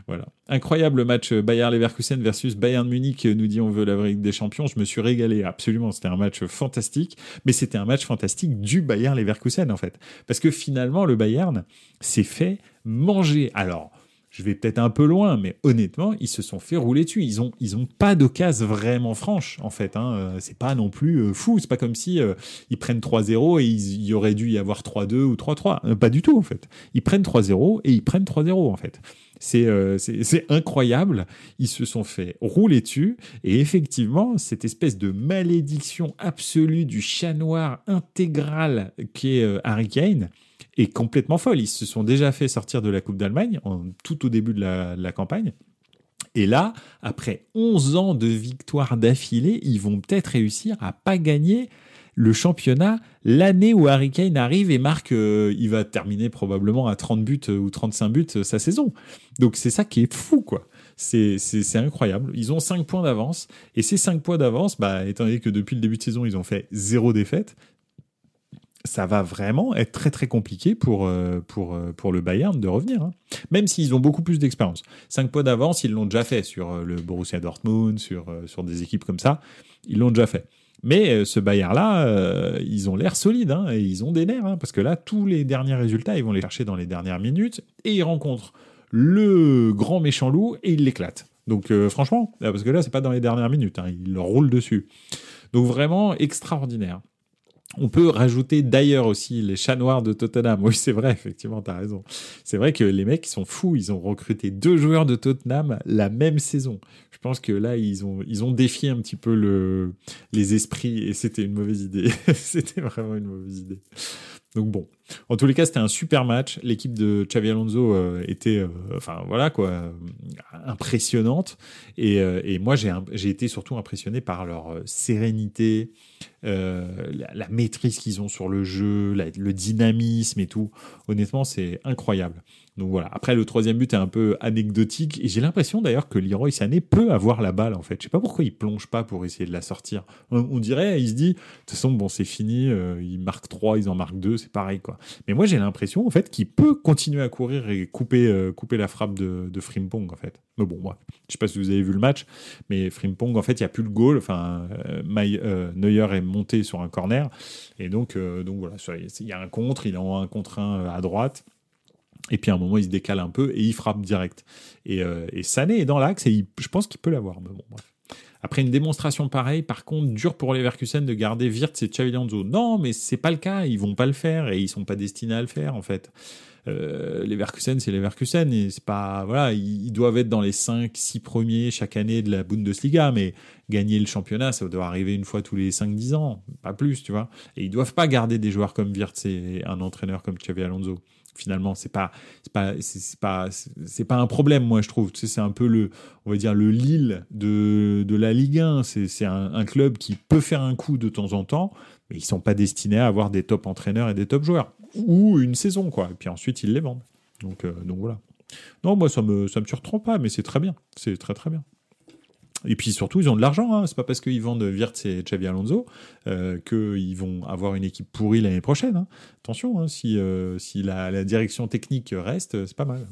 Voilà. Incroyable match euh, Bayer Leverkusen versus Bayern Munich, euh, nous dit on veut la Ligue des Champions. Je me suis régalé, absolument. C'était un match fantastique, mais c'était un match fantastique du Bayer Leverkusen en fait. Parce que finalement, le Bayern s'est fait manger. Alors, je vais peut-être un peu loin, mais honnêtement, ils se sont fait rouler dessus. Ils ont, ils ont pas d'occasion vraiment franche, en fait. Hein. Euh, c'est pas non plus fou. C'est pas comme si ils prennent 3-0 et il y aurait dû y avoir 3-2 ou 3-3. pas du tout, en fait. Ils prennent 3-0 et ils prennent 3-0, en fait. C'est c'est incroyable. Ils se sont fait rouler dessus. Et effectivement, cette espèce de malédiction absolue du chat noir intégral qui est Harry Kane, est complètement folle. Ils se sont déjà fait sortir de la Coupe d'Allemagne tout au début de la, campagne. Et là, après 11 ans de victoires d'affilée, ils vont peut-être réussir à pas gagner le championnat l'année où Harry Kane arrive et marque, euh, il va terminer probablement à 30 buts euh, ou 35 buts euh, sa saison. Donc c'est ça qui est fou, quoi. C'est incroyable. Ils ont 5 points d'avance. Et ces 5 points d'avance, bah, étant donné que depuis le début de saison, ils ont fait zéro défaite, ça va vraiment être très très compliqué pour, pour, pour le Bayern de revenir. Hein. Même s'ils ont beaucoup plus d'expérience. Cinq points d'avance, ils l'ont déjà fait sur le Borussia Dortmund, sur, sur des équipes comme ça. Ils l'ont déjà fait. Mais ce Bayern-là, ils ont l'air solides hein, et ils ont des nerfs. Hein, parce que là, tous les derniers résultats, ils vont les chercher dans les dernières minutes et ils rencontrent le grand méchant loup et ils l'éclatent. Donc franchement, parce que là, c'est pas dans les dernières minutes. ils leur roulent dessus. Donc vraiment extraordinaire. On peut rajouter d'ailleurs aussi les chats noirs de Tottenham. Oui, c'est vrai, effectivement, tu as raison. C'est vrai que les mecs, ils sont fous. Ils ont recruté deux joueurs de Tottenham la même saison. Je pense que là, ils ont, ils ont défié un petit peu le, les esprits et c'était une mauvaise idée. c'était vraiment une mauvaise idée. Donc bon, en tous les cas, c'était un super match. L'équipe de Xavi Alonso euh, était, euh, enfin voilà quoi, impressionnante. Euh, et moi, j'ai été surtout impressionné par leur sérénité, la, maîtrise qu'ils ont sur le jeu, le dynamisme et tout. Honnêtement, c'est incroyable. Donc voilà. Après, le troisième but est un peu anecdotique. Et j'ai l'impression d'ailleurs que Leroy Sané peut avoir la balle, en fait. Je sais pas pourquoi il plonge pas pour essayer de la sortir. On, dirait, il se dit, de toute façon, bon, c'est fini. Euh, ils marquent 3, ils en marquent 2, c'est pareil, quoi. Mais moi, j'ai l'impression, en fait, qu'il peut continuer à courir et couper, euh, couper la frappe de, Frimpong, en fait. Mais bon, moi, je sais pas si vous avez vu le match, mais Frimpong, en fait, il n'y a plus le goal. Enfin, euh, Neuer est monté sur un corner. Et donc, donc voilà, il y a un contre, il a un contre un à droite. Et puis à un moment, il se décale un peu et il frappe direct. Et, euh, et Sané est dans l'axe et je pense qu'il peut l'avoir. Mais bon, bref. Après une démonstration pareille, par contre, dur pour les Verkusen de garder Wirtz et Xavi Non, mais c'est pas le cas. Ils vont pas le faire et ils sont pas destinés à le faire en fait. Euh, les Verkusen, c'est les Verkusen et c'est pas voilà, ils, doivent être dans les 5 6 premiers chaque année de la Bundesliga mais gagner le championnat, ça doit arriver une fois tous les 5 10 ans, pas plus, tu vois. Et ils doivent pas garder des joueurs comme Wirtz et un entraîneur comme Xavi finalement c'est pas c'est pas c'est pas c'est pas un problème moi je trouve. C'est un peu le on va dire le Lille de, de la Ligue 1 c'est c'est un, un, club qui peut faire un coup de temps en temps mais ils sont pas destinés à avoir des top entraîneurs et des top joueurs. Ou une saison quoi. Et puis ensuite ils les vendent. Donc euh, donc voilà. Non moi ça me ça me surprend pas mais c'est très bien. C'est très très bien et puis surtout, ils ont de l'argent. Hein. C'est pas parce qu'ils vendent Wirtz et Xavi Alonso euh, qu'ils vont avoir une équipe pourrie l'année prochaine. Hein. Attention, hein, si, euh, si la, direction technique reste, c'est pas mal.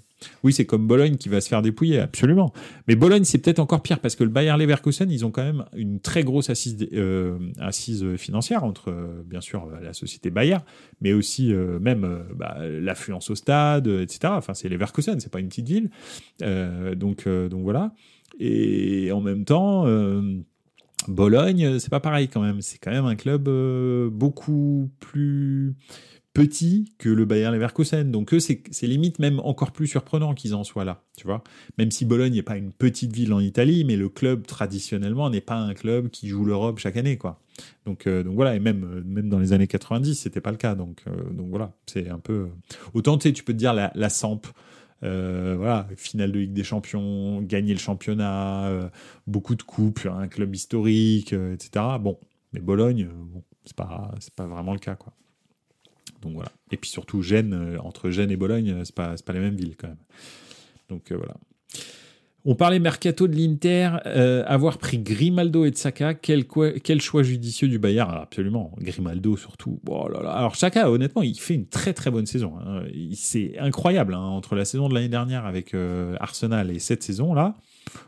Oui, c'est comme Bologne qui va se faire dépouiller, absolument. Mais Bologne, c'est peut-être encore pire parce que le Bayer Leverkusen, ils ont quand même une très grosse assise, euh, financière entre, euh, bien sûr, la société Bayer, mais aussi même bah, l'affluence au stade, etc. Enfin, c'est Leverkusen, c'est pas une petite ville. donc, donc voilà. Et en même temps, euh, Bologne, c'est pas pareil quand même. C'est quand même un club euh, beaucoup plus petit que le Bayern Leverkusen. Donc eux, c'est limite même encore plus surprenant qu'ils en soient là, tu vois. Même si Bologne n'est pas une petite ville en Italie, mais le club traditionnellement n'est pas un club qui joue l'Europe chaque année, quoi. Donc, euh, donc voilà, et même, même dans les années 90, c'était pas le cas. Donc, donc voilà, c'est un peu... Autant, tu tu peux te dire la, la Samp, euh, voilà, finale de Ligue des Champions, gagner le championnat, euh, beaucoup de coupes, un club historique, euh, etc. Bon, mais Bologne, bon, c'est pas, pas vraiment le cas, quoi. Donc voilà. Et puis surtout, Gênes, entre Gênes et Bologne, c'est pas, c'est pas les mêmes villes quand même. Donc voilà. On parlait mercato de l'Inter, euh, avoir pris Grimaldo et Tsaka, quel, quel choix judicieux du Bayern? Ah, Absolument, Grimaldo surtout. Oh là là. Alors Tsaka, honnêtement, il fait une très très bonne saison. Hein. C'est incroyable hein, entre la saison de l'année dernière avec euh, Arsenal et cette saison là.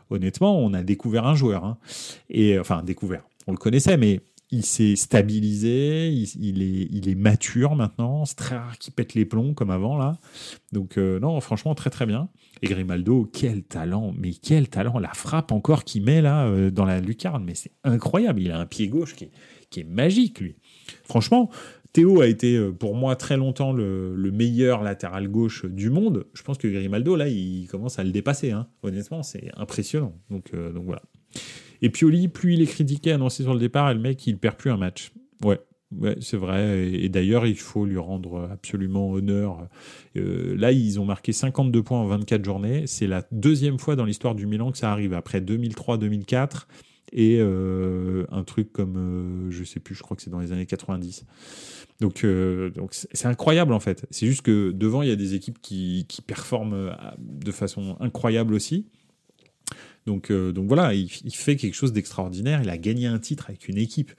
Honnêtement, on a découvert un joueur. Hein. Et enfin découvert, on le connaissait, mais il s'est stabilisé, il, est, il est mature maintenant. C'est très rare qu'il pète les plombs comme avant là. Donc euh, non, franchement très très bien. Et Grimaldo, quel talent, mais quel talent La frappe encore qu'il met là euh, dans la lucarne, mais c'est incroyable. Il a un pied gauche qui est, qui est magique lui. Franchement, Théo a été euh, pour moi très longtemps le, meilleur latéral gauche du monde. Je pense que Grimaldo là, il commence à le dépasser. Hein. Honnêtement, c'est impressionnant. Donc donc voilà. Et Pioli, plus il est critiqué, annoncé sur le départ, et le mec, il perd plus un match. Ouais, Ouais, c'est vrai. Et, d'ailleurs, il faut lui rendre absolument honneur. Euh, là, ils ont marqué 52 points en 24 journées. C'est la deuxième fois dans l'histoire du Milan que ça arrive, après 2003-2004 et euh, un truc comme, euh, je sais plus, je crois que c'est dans les années 90. Donc, donc c'est incroyable en fait. C'est juste que devant, il y a des équipes qui, qui performent de façon incroyable aussi. Donc, euh, donc voilà, il, fait quelque chose d'extraordinaire. Il a gagné un titre avec une équipe.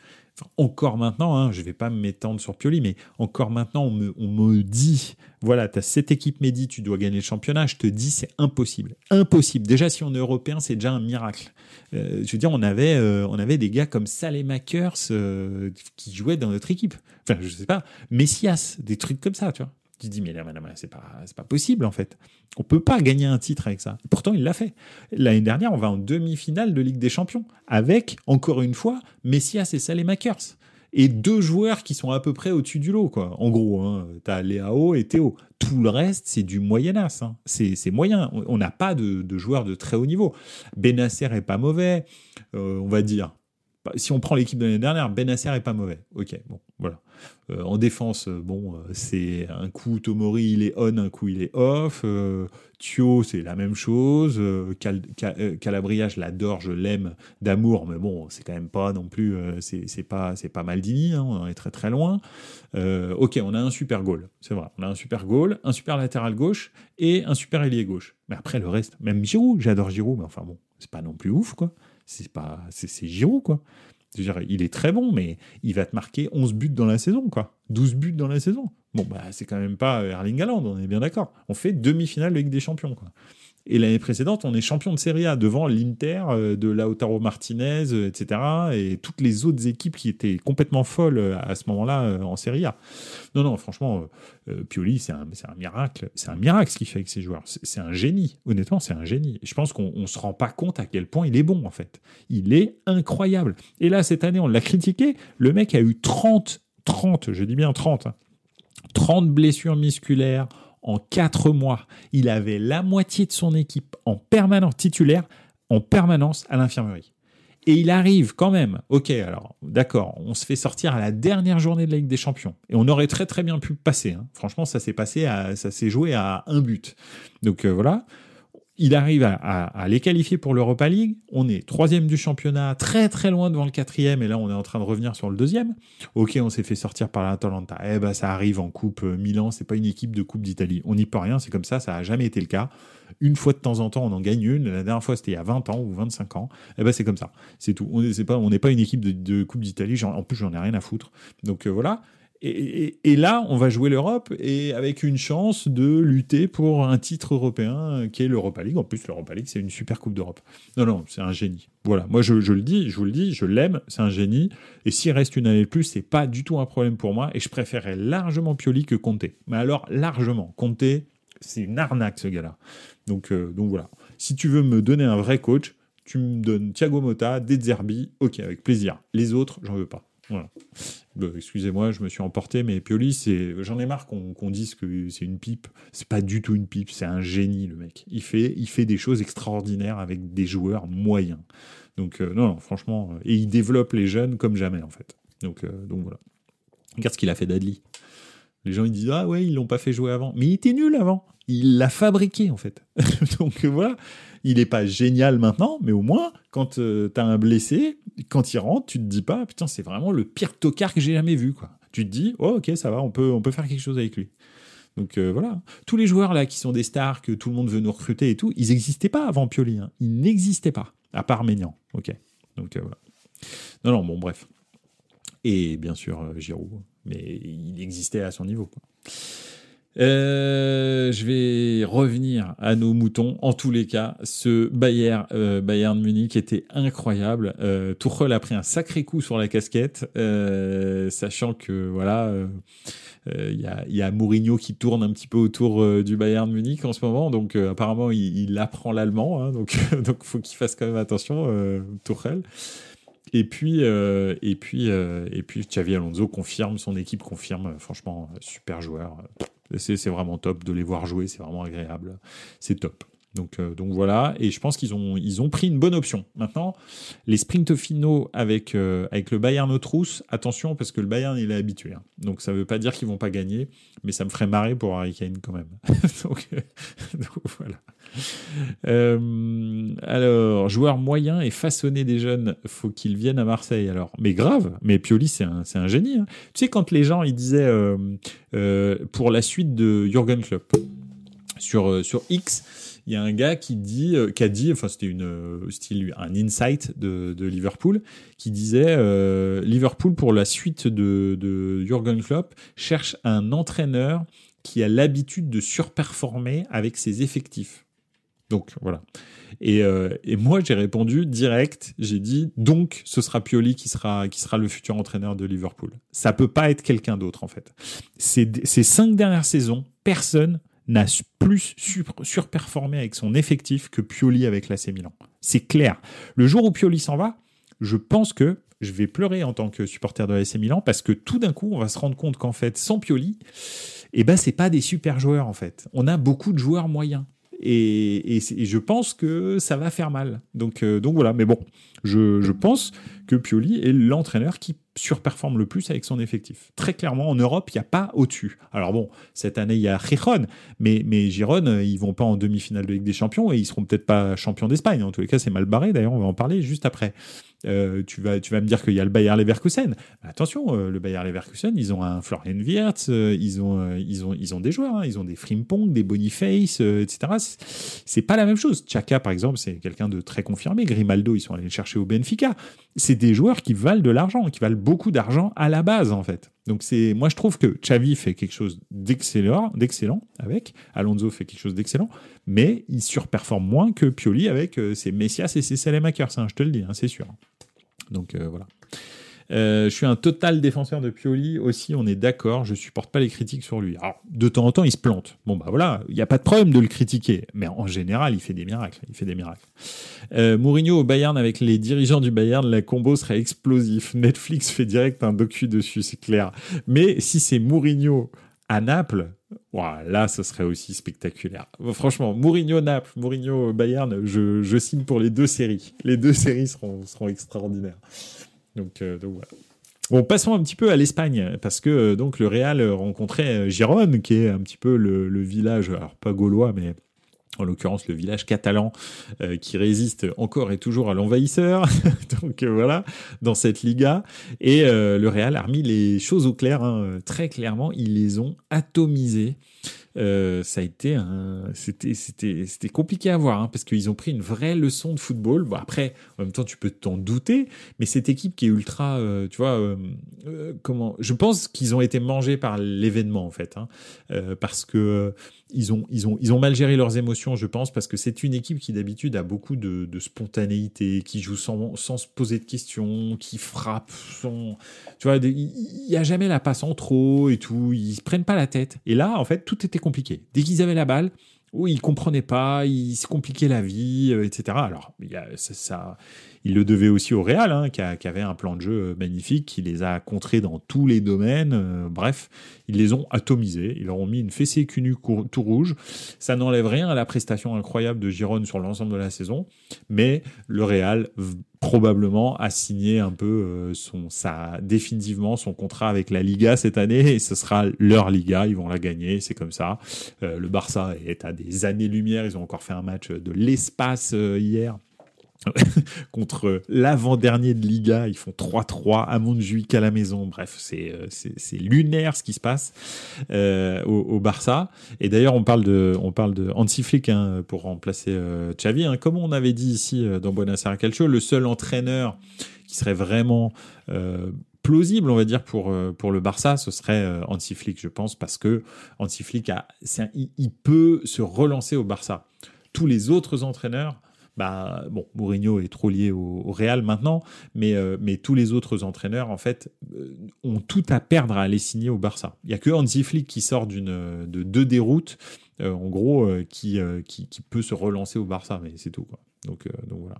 encore maintenant, hein, je ne vais pas m'étendre sur Pioli, mais encore maintenant, on me, dit voilà, tu as cette équipe Mehdi, tu dois gagner le championnat. Je te dis, c'est impossible. Impossible. Déjà, si on est européen, c'est déjà un miracle. Euh, je veux dire, on avait, euh, on avait des gars comme Salemakers qui jouaient dans notre équipe. Enfin, je sais pas, Messias, des trucs comme ça, tu vois. Tu dis, mais là, c'est pas, possible en fait. On peut pas gagner un titre avec ça. Pourtant, il l'a fait. L'année dernière, on va en demi-finale de Ligue des Champions avec, encore une fois, Messias et Salemakers. Et deux joueurs qui sont à peu près au-dessus du lot, quoi. En gros, hein, tu as Léao et Théo. Tout le reste, c'est du moyen-as. Hein. C'est moyen. On n'a pas de, joueurs de très haut niveau. Benasser est pas mauvais, euh, on va dire. Si on prend l'équipe de l'année dernière, Benasser est pas mauvais. Ok, bon, voilà. Euh, en défense, euh, bon, euh, c'est un coup Tomori il est on, un coup il est off. Thio, c'est la même chose. Cal Calabria, je l'adore, je l'aime d'amour, mais bon, c'est quand même pas non plus, c'est pas, c'est pas Maldini, hein, on est très très loin. ok, on a un super goal, c'est vrai, on a un super goal, un super latéral gauche et un super ailier gauche. Mais après le reste, même Giroud, j'adore Giroud, mais enfin bon, c'est pas non plus ouf quoi. C'est pas, c'est Giroud quoi il est très bon, mais il va te marquer 11 buts dans la saison, quoi. 12 buts dans la saison. Bon, bah, c'est quand même pas Erling Haaland, on est bien d'accord. On fait demi-finale de Ligue des Champions, quoi. Et l'année précédente, on est champion de Serie A devant l'Inter euh, de Lautaro Martinez, euh, etc. Et toutes les autres équipes qui étaient complètement folles euh, à ce moment-là en Serie A. Non, non, franchement, Pioli, c'est un, miracle. C'est un miracle ce qu'il fait avec ses joueurs. C'est un génie. Honnêtement, c'est un génie. Je pense qu'on ne se rend pas compte à quel point il est bon, en fait. Il est incroyable. Et là, cette année, on l'a critiqué. Le mec a eu 30, 30, je dis bien 30, 30 hein. blessures musculaires en quatre mois, il avait la moitié de son équipe en permanence titulaire, en permanence à l'infirmerie. Et il arrive quand même, ok, alors d'accord, on se fait sortir à la dernière journée de la Ligue des Champions. Et on aurait très très bien pu passer. Hein. Franchement, ça s'est passé, à, ça s'est joué à un but. Donc euh, voilà il arrive à, les qualifier pour l'Europa League. On est troisième du championnat, très très loin devant le quatrième, et là on est en train de revenir sur le deuxième. Ok, on s'est fait sortir par l'Atalanta. Eh ben ça arrive en Coupe euh, Milan, c'est pas une équipe de Coupe d'Italie. On n'y peut rien, c'est comme ça, ça a jamais été le cas. Une fois de temps en temps, on en gagne une. La dernière fois, c'était il y a 20 ans ou 25 ans. Eh ben c'est comme ça, c'est tout. On n'est pas, on pas une équipe de, Coupe d'Italie. En plus, j'en ai rien à foutre. Donc euh, voilà. Et, là, on va jouer l'Europe et avec une chance de lutter pour un titre européen qui est l'Europa League. En plus, l'Europa League, c'est une super Coupe d'Europe. Non, non, c'est un génie. Voilà, moi je, le dis, je vous le dis, je l'aime, c'est un génie. Et s'il reste une année de plus, c'est pas du tout un problème pour moi. Et je préférerais largement Pioli que Conte. Mais alors, largement. Conte, c'est une arnaque ce gars-là. Donc, euh, donc voilà. Si tu veux me donner un vrai coach, tu me donnes Thiago Motta, Zerbi, ok, avec plaisir. Les autres, j'en veux pas. Bah, excusez-moi, je me suis emporté, mais Pioli, j'en ai marre qu'on dise que c'est une pipe. C'est pas du tout une pipe, c'est un génie le mec. Il fait, il fait des choses extraordinaires avec des joueurs moyens. Donc euh, non, franchement, euh, et il développe les jeunes comme jamais en fait. Donc euh, donc voilà. Regarde ce qu'il a fait d'Adli. Les gens ils disent ah ouais ils l'ont pas fait jouer avant, mais il était nul avant. Il l'a fabriqué en fait. donc voilà, il n'est pas génial maintenant, mais au moins quand tu as un blessé, quand il rentre, tu te dis pas, putain, c'est vraiment le pire tocard que j'ai jamais vu, quoi. Tu te dis, oh, ok, ça va, on peut, on peut faire quelque chose avec lui. Donc euh, voilà. Tous les joueurs là qui sont des stars, que tout le monde veut nous recruter et tout, ils n'existaient pas avant Pioli. Hein. Ils n'existaient pas, à part Ménian. Ok. Donc euh, voilà. Non, non, bon, bref. Et bien sûr, euh, Giroud. Mais il existait à son niveau. Euh, je vais revenir à nos moutons. En tous les cas, ce Bayern, euh, Bayern Munich était incroyable. Euh, Tuchel a pris un sacré coup sur la casquette, euh, sachant que voilà, il y a, y, Mourinho qui tourne un petit peu autour du Bayern Munich en ce moment. Donc apparemment, il, il, apprend l'allemand, hein, donc donc faut qu'il fasse quand même attention, Tuchel. Et puis, et puis, et puis, Xavi Alonso confirme, son équipe confirme, franchement, super joueur. C'est vraiment top de les voir jouer, c'est vraiment agréable. C'est top. Donc, euh, donc voilà, et je pense qu'ils ont, pris une bonne option. Maintenant, les sprints finaux avec, euh, le Bayern aux trousses, attention parce que le Bayern il est habitué. Hein. Donc ça ne veut pas dire qu'ils vont pas gagner, mais ça me ferait marrer pour Harry Kane quand même. donc, donc, voilà. Euh, alors, joueur moyen et façonner des jeunes, faut qu'ils viennent à Marseille. Alors, mais grave, mais Pioli c'est un, génie. Hein. Tu sais quand les gens ils disaient pour la suite de Jurgen Klopp sur X il y a un gars qui dit, euh, qui a dit, enfin c'était une euh, style un insight de, de Liverpool, qui disait euh, Liverpool pour la suite de, de Jurgen Klopp cherche un entraîneur qui a l'habitude de surperformer avec ses effectifs. Donc voilà. Et, euh, et moi j'ai répondu direct, j'ai dit donc ce sera Pioli qui sera qui sera le futur entraîneur de Liverpool. Ça peut pas être quelqu'un d'autre en fait. Ces, ces cinq dernières saisons, personne n'a plus surperformé avec son effectif que Pioli avec l'AC Milan. C'est clair. Le jour où Pioli s'en va, je pense que je vais pleurer en tant que supporter de l'AC Milan parce que tout d'un coup, on va se rendre compte qu'en fait, sans Pioli, eh ben, pas des super joueurs en fait. On a beaucoup de joueurs moyens. Et, je pense que ça va faire mal. Donc, euh, voilà. Mais bon, je, je pense que Pioli est l'entraîneur qui surperforme le plus avec son effectif. Très clairement, en Europe, il n'y a pas au-dessus. Alors bon, cette année, il y a Giron, mais, mais Giron, euh, ils vont pas en demi-finale de Ligue des Champions et ils seront peut-être pas champions d'Espagne. En tous les cas, c'est mal barré. D'ailleurs, on va en parler juste après. Euh, tu, vas, tu vas me dire qu'il y a le Bayer Leverkusen. Attention, euh, le Bayer Leverkusen, ils ont un Florian Wirtz, ils, ont, ils, ont, ils ont des joueurs, hein. ils ont des Frimpong, des Boniface, etc. C'est pas la même chose. Chaka, par exemple, c'est quelqu'un de très confirmé. Grimaldo, ils sont allés le chercher au Benfica. C'est des joueurs qui valent de l'argent, qui valent beaucoup d'argent à la base, en fait. Donc c'est, moi, je trouve que Xavi fait quelque chose d'excellent, d'excellent avec. Alonso fait quelque chose d'excellent, mais il surperforme moins que Pioli avec euh, ses Messias et ses Salemakers, hein, je te le dis, hein, c'est sûr. Donc euh, voilà. Euh, je suis un total défenseur de Pioli aussi, on est d'accord, je supporte pas les critiques sur lui. Alors, de temps en temps, il se plante. Bon, bah voilà, il n'y a pas de problème de le critiquer, mais en général, il fait des miracles. Il fait des miracles. Euh, Mourinho au Bayern avec les dirigeants du Bayern, la combo serait explosif. Netflix fait direct un docu dessus, c'est clair. Mais si c'est Mourinho à Naples, là, ce serait aussi spectaculaire. Franchement, Mourinho-Naples, Mourinho-Bayern, je, je signe pour les deux séries. Les deux séries seront extraordinaires. Donc, euh, donc voilà. Bon, passons un petit peu à l'Espagne, parce que euh, donc le Real rencontrait Gérone, qui est un petit peu le, village, alors pas gaulois, mais en l'occurrence le village catalan euh, qui résiste encore et toujours à l'envahisseur. Donc voilà, dans cette Liga. Et le Real a remis les choses au clair, hein. très clairement, ils les ont atomisés. Euh, ça a été un, c'était, c'était, c'était compliqué à voir hein, parce qu'ils ont pris une vraie leçon de football. Bon après, en même temps, tu peux t'en douter, mais cette équipe qui est ultra, euh, tu vois, euh, comment, je pense qu'ils ont été mangés par l'événement en fait, hein, parce que ils ont, ils, ont, ils ont mal géré leurs émotions, je pense, parce que c'est une équipe qui d'habitude a beaucoup de, spontanéité, qui joue sans, sans se poser de questions, qui frappe sans... Tu vois, il n'y a jamais la passe en trop et tout, ils se prennent pas la tête. Et là, en fait, tout était compliqué. Dès qu'ils avaient la balle, où ils comprenaient pas, ils se compliquaient la vie, euh, etc. Alors, il ça, il le devait aussi au Real, hein, qui, avait un plan de jeu magnifique, qui les a contrés dans tous les domaines. Euh, bref, ils les ont atomisés. Ils leur ont mis une fessée cunu tout rouge. Ça n'enlève rien à la prestation incroyable de Giron sur l'ensemble de la saison, mais le Real probablement a signé un peu euh, son, sa, définitivement son contrat avec la Liga cette année et ce sera leur Liga, ils vont la gagner, c'est comme ça. le Barça est à des années-lumière, ils ont encore fait un match de l'espace hier contre l'avant-dernier de Liga. Ils font 3-3 à Montjuic à la maison. Bref, c'est, euh, c'est, lunaire ce qui se passe euh, au, Barça. Et d'ailleurs, on parle de, on parle de Hansi Flick hein, pour remplacer euh, Xavi. Hein. Comme on avait dit ici dans Buenos Aires le seul entraîneur qui serait vraiment plausible, on va dire, pour, pour le Barça, ce serait Hansi Flick, je pense, parce que Hansi Flick, a, il, peut se relancer au Barça. Tous les autres entraîneurs, bah, bon, Mourinho est trop lié au, Real maintenant, mais, mais tous les autres entraîneurs, en fait, ont tout à perdre à aller signer au Barça. Il n'y a que Hansi Flick qui sort d'une, de deux déroutes, en gros, qui, qui, qui, peut se relancer au Barça, mais c'est tout. Quoi. Donc, donc voilà.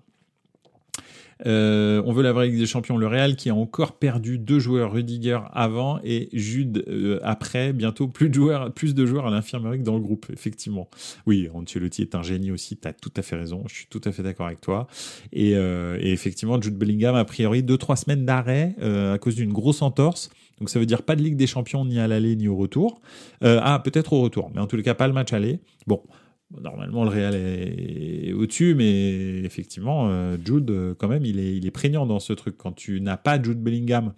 Euh, on veut la vraie Ligue des Champions, le Real qui a encore perdu deux joueurs, Rudiger avant et Jude euh, après. Bientôt plus de joueurs, plus de joueurs à l'infirmerie que dans le groupe, effectivement. Oui, Ancelotti est un génie aussi. tu as tout à fait raison. Je suis tout à fait d'accord avec toi. Et, euh, et, effectivement, Jude Bellingham a priori deux trois semaines d'arrêt à cause d'une grosse entorse. Donc ça veut dire pas de Ligue des Champions ni à l'aller ni au retour. ah, peut-être au retour, mais en les cas pas le match aller. Bon, Normalement, le Real est au-dessus, mais effectivement, euh, Jude, euh, quand même, il est, il est prégnant dans ce truc. Quand tu n'as pas Jude Bellingham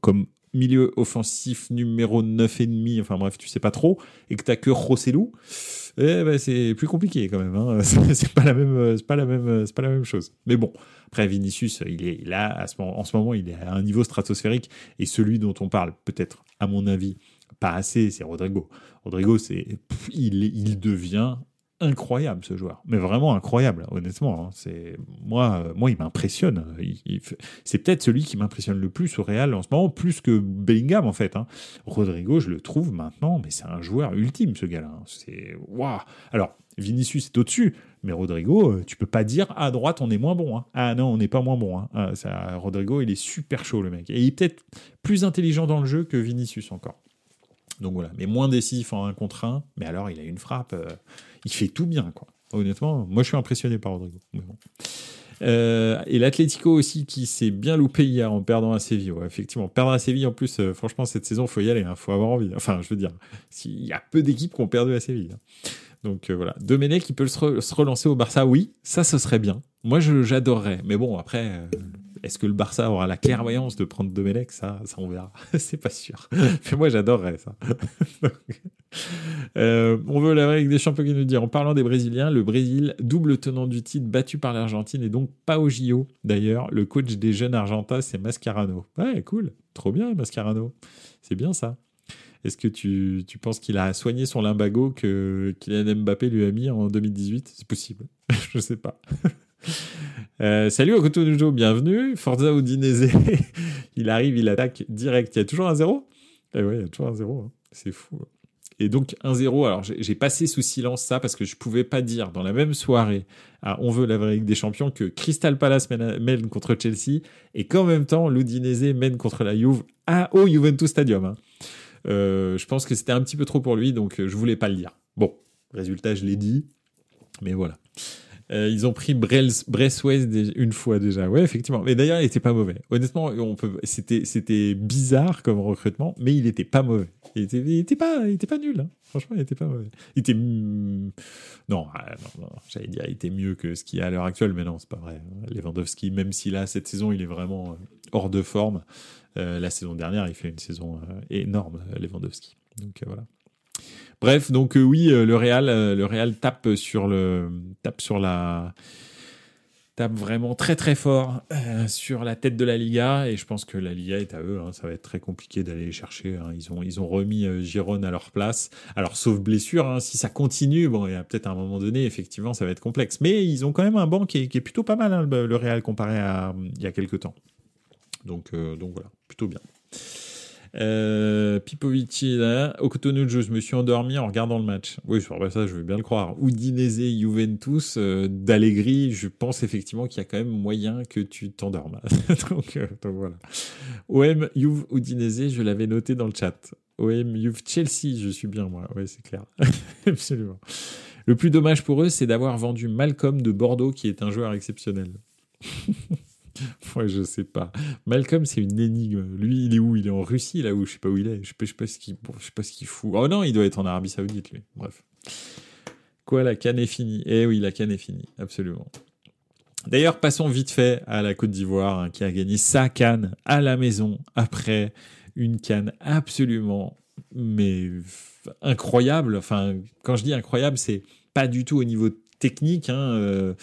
comme milieu offensif numéro 9,5, enfin bref, tu sais pas trop, et que tu n'as que Rossellou, eh ben, c'est plus compliqué quand même. Hein. c'est pas la même, c'est pas pas la même chose. Mais bon, après Vinicius, il est là à ce moment, en ce moment, il est à un niveau stratosphérique, et celui dont on parle, peut-être, à mon avis, pas assez, c'est Rodrigo. Rodrigo, c'est, il, il devient incroyable ce joueur, mais vraiment incroyable, honnêtement. Hein. C'est moi, moi, il m'impressionne. C'est peut-être celui qui m'impressionne le plus au Real en ce moment, plus que Bellingham en fait. Hein. Rodrigo, je le trouve maintenant, mais c'est un joueur ultime ce gars-là. Hein. C'est waouh. Alors Vinicius est au-dessus, mais Rodrigo, euh, tu peux pas dire à droite on est moins bon. Ah non, on n'est pas moins bon. Ah, ça, Rodrigo, il est super chaud le mec, et il est peut-être plus intelligent dans le jeu que Vinicius encore. Donc voilà, mais moins décisif en un contre un. Mais alors, il a une frappe. Euh, il fait tout bien, quoi. Honnêtement, moi, je suis impressionné par Rodrigo. Euh, et l'Atlético aussi qui s'est bien loupé hier en perdant à Séville. effectivement, perdre à Séville en plus, euh, franchement, cette saison, faut y aller, il hein, faut avoir envie. Enfin, je veux dire, il y a peu d'équipes qui ont perdu à Séville. Hein. Donc voilà, Domenech qui peut se, relancer au Barça, oui, ça, ce serait bien. Moi, j'adorerais. Mais bon, après, est-ce que le Barça aura la clairvoyance de prendre Domenech ça, ça, on verra. c'est pas sûr. Mais moi, j'adorerais ça. Euh, on veut la avec des champions qui nous dit en parlant des Brésiliens, le Brésil, double tenant du titre, battu par l'Argentine et donc pas au JO. D'ailleurs, le coach des jeunes Argentins, c'est Mascarano. Ouais, cool. Trop bien, Mascarano. C'est bien ça. Est-ce que tu, tu penses qu'il a soigné son limbago que Kylian Mbappé lui a mis en 2018 C'est possible. Je sais pas. Euh, salut Okoto bienvenue. Forza Udinese, il arrive, il attaque direct. Il y a toujours un zéro? Eh ouais, il y a toujours un zéro. Hein. C'est fou. Et donc 1-0, alors j'ai passé sous silence ça parce que je pouvais pas dire dans la même soirée à On veut la vraie Ligue des Champions que Crystal Palace mène, contre Chelsea et qu'en même temps l'Udinese mène contre la Juve à, au Juventus Stadium. Hein. Euh, je pense que c'était un petit peu trop pour lui donc je voulais pas le dire. Bon, résultat je l'ai dit, mais voilà. Euh, ils ont pris Bressway une fois déjà. Ouais, effectivement. Mais d'ailleurs, il était pas mauvais. Honnêtement, on peut. C'était bizarre comme recrutement, mais il était pas mauvais. Il était, pas pas nul. Hein. Franchement, il était pas mauvais. Il était non, non, non j'allais dire il était mieux que ce qu'il y a à l'heure actuelle, mais non, c'est pas vrai. Lewandowski, même si là cette saison il est vraiment euh, hors de forme. Euh, la saison dernière, il fait une saison énorme, Lewandowski. Donc voilà. Bref, donc euh, oui, euh, le Real, euh, le Real tape sur le tape sur la tape vraiment très très fort sur la tête de la Liga et je pense que la Liga est à eux. Hein. ça va être très compliqué d'aller les chercher. Hein. ils ont ils ont remis Giron à leur place. Alors sauf blessure, hein, si ça continue, bon, il y a peut-être un moment donné, effectivement, ça va être complexe. Mais ils ont quand même un banc qui est, plutôt pas mal le, Real comparé à il y a quelques temps. Donc donc voilà, plutôt bien. Euh, Pipovici, là, je me suis endormi en regardant le match. Oui, sur ça, je veux bien le croire. Udinese, Juventus, euh, je pense effectivement qu'il y a quand même moyen que tu t'endormes. donc, euh, donc, voilà. OM, Juve, Udinese, je l'avais noté dans le chat. OM, Juve, Chelsea, je suis bien moi. Oui, c'est clair. Absolument. Le plus dommage pour eux, c'est d'avoir vendu Malcolm de Bordeaux, qui est un joueur exceptionnel. ouais, je sais pas. Malcolm, c'est une énigme. Lui, il est où? Il est en Russie, là où je sais pas où il est. Je sais, sais pas ce qu'il sais pas ce qu'il fout. Oh non, il doit être en Arabie Saoudite, lui. Bref. Quoi, la canne est finie Eh oui, la canne est finie, absolument. D'ailleurs, passons vite fait à la Côte d'Ivoire, hein, qui a gagné sa canne à la maison après une canne absolument, mais incroyable. Enfin, quand je dis incroyable, c'est pas du tout au niveau technique. Hein,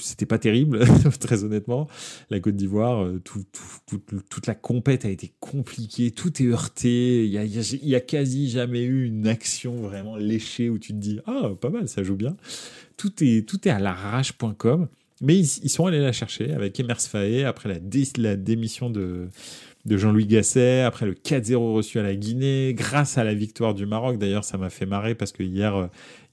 C'était pas terrible, très honnêtement. La Côte d'Ivoire, toute la compète a été compliquée, tout est heurté. Il y a, quasi jamais eu une action vraiment léchée où tu te dis ah pas mal, ça joue bien. Tout est tout est à l'arrache.com. Mais ils, sont allés la chercher avec Emers Faé après la démission de, de Jean-Louis Gasset, après le 4-0 reçu à la Guinée, grâce à la victoire du Maroc. D'ailleurs, ça m'a fait marrer parce que hier, euh,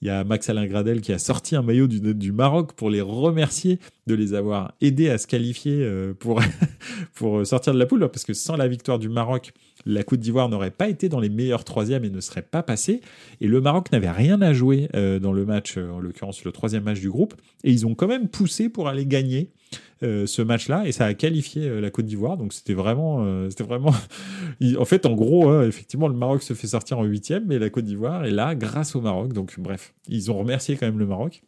il y a Max Alain Gradel qui a sorti un maillot du, Maroc pour les remercier de les avoir aidés à se qualifier euh, pour sortir de la poule. Parce que sans la victoire du Maroc, la Côte d'Ivoire n'aurait pas été dans les meilleurs troisièmes et ne serait pas passé. Et le Maroc n'avait rien à jouer euh, dans le match, en l'occurrence le troisième match du groupe. Et ils ont quand même poussé pour aller gagner euh, ce match-là et ça a qualifié euh, la Côte d'Ivoire. Donc c'était vraiment, euh, c'était vraiment. en fait, en gros, hein, effectivement, le Maroc se fait sortir en huitième, mais la Côte d'Ivoire est là grâce au Maroc. Donc bref, ils ont remercié quand même le Maroc.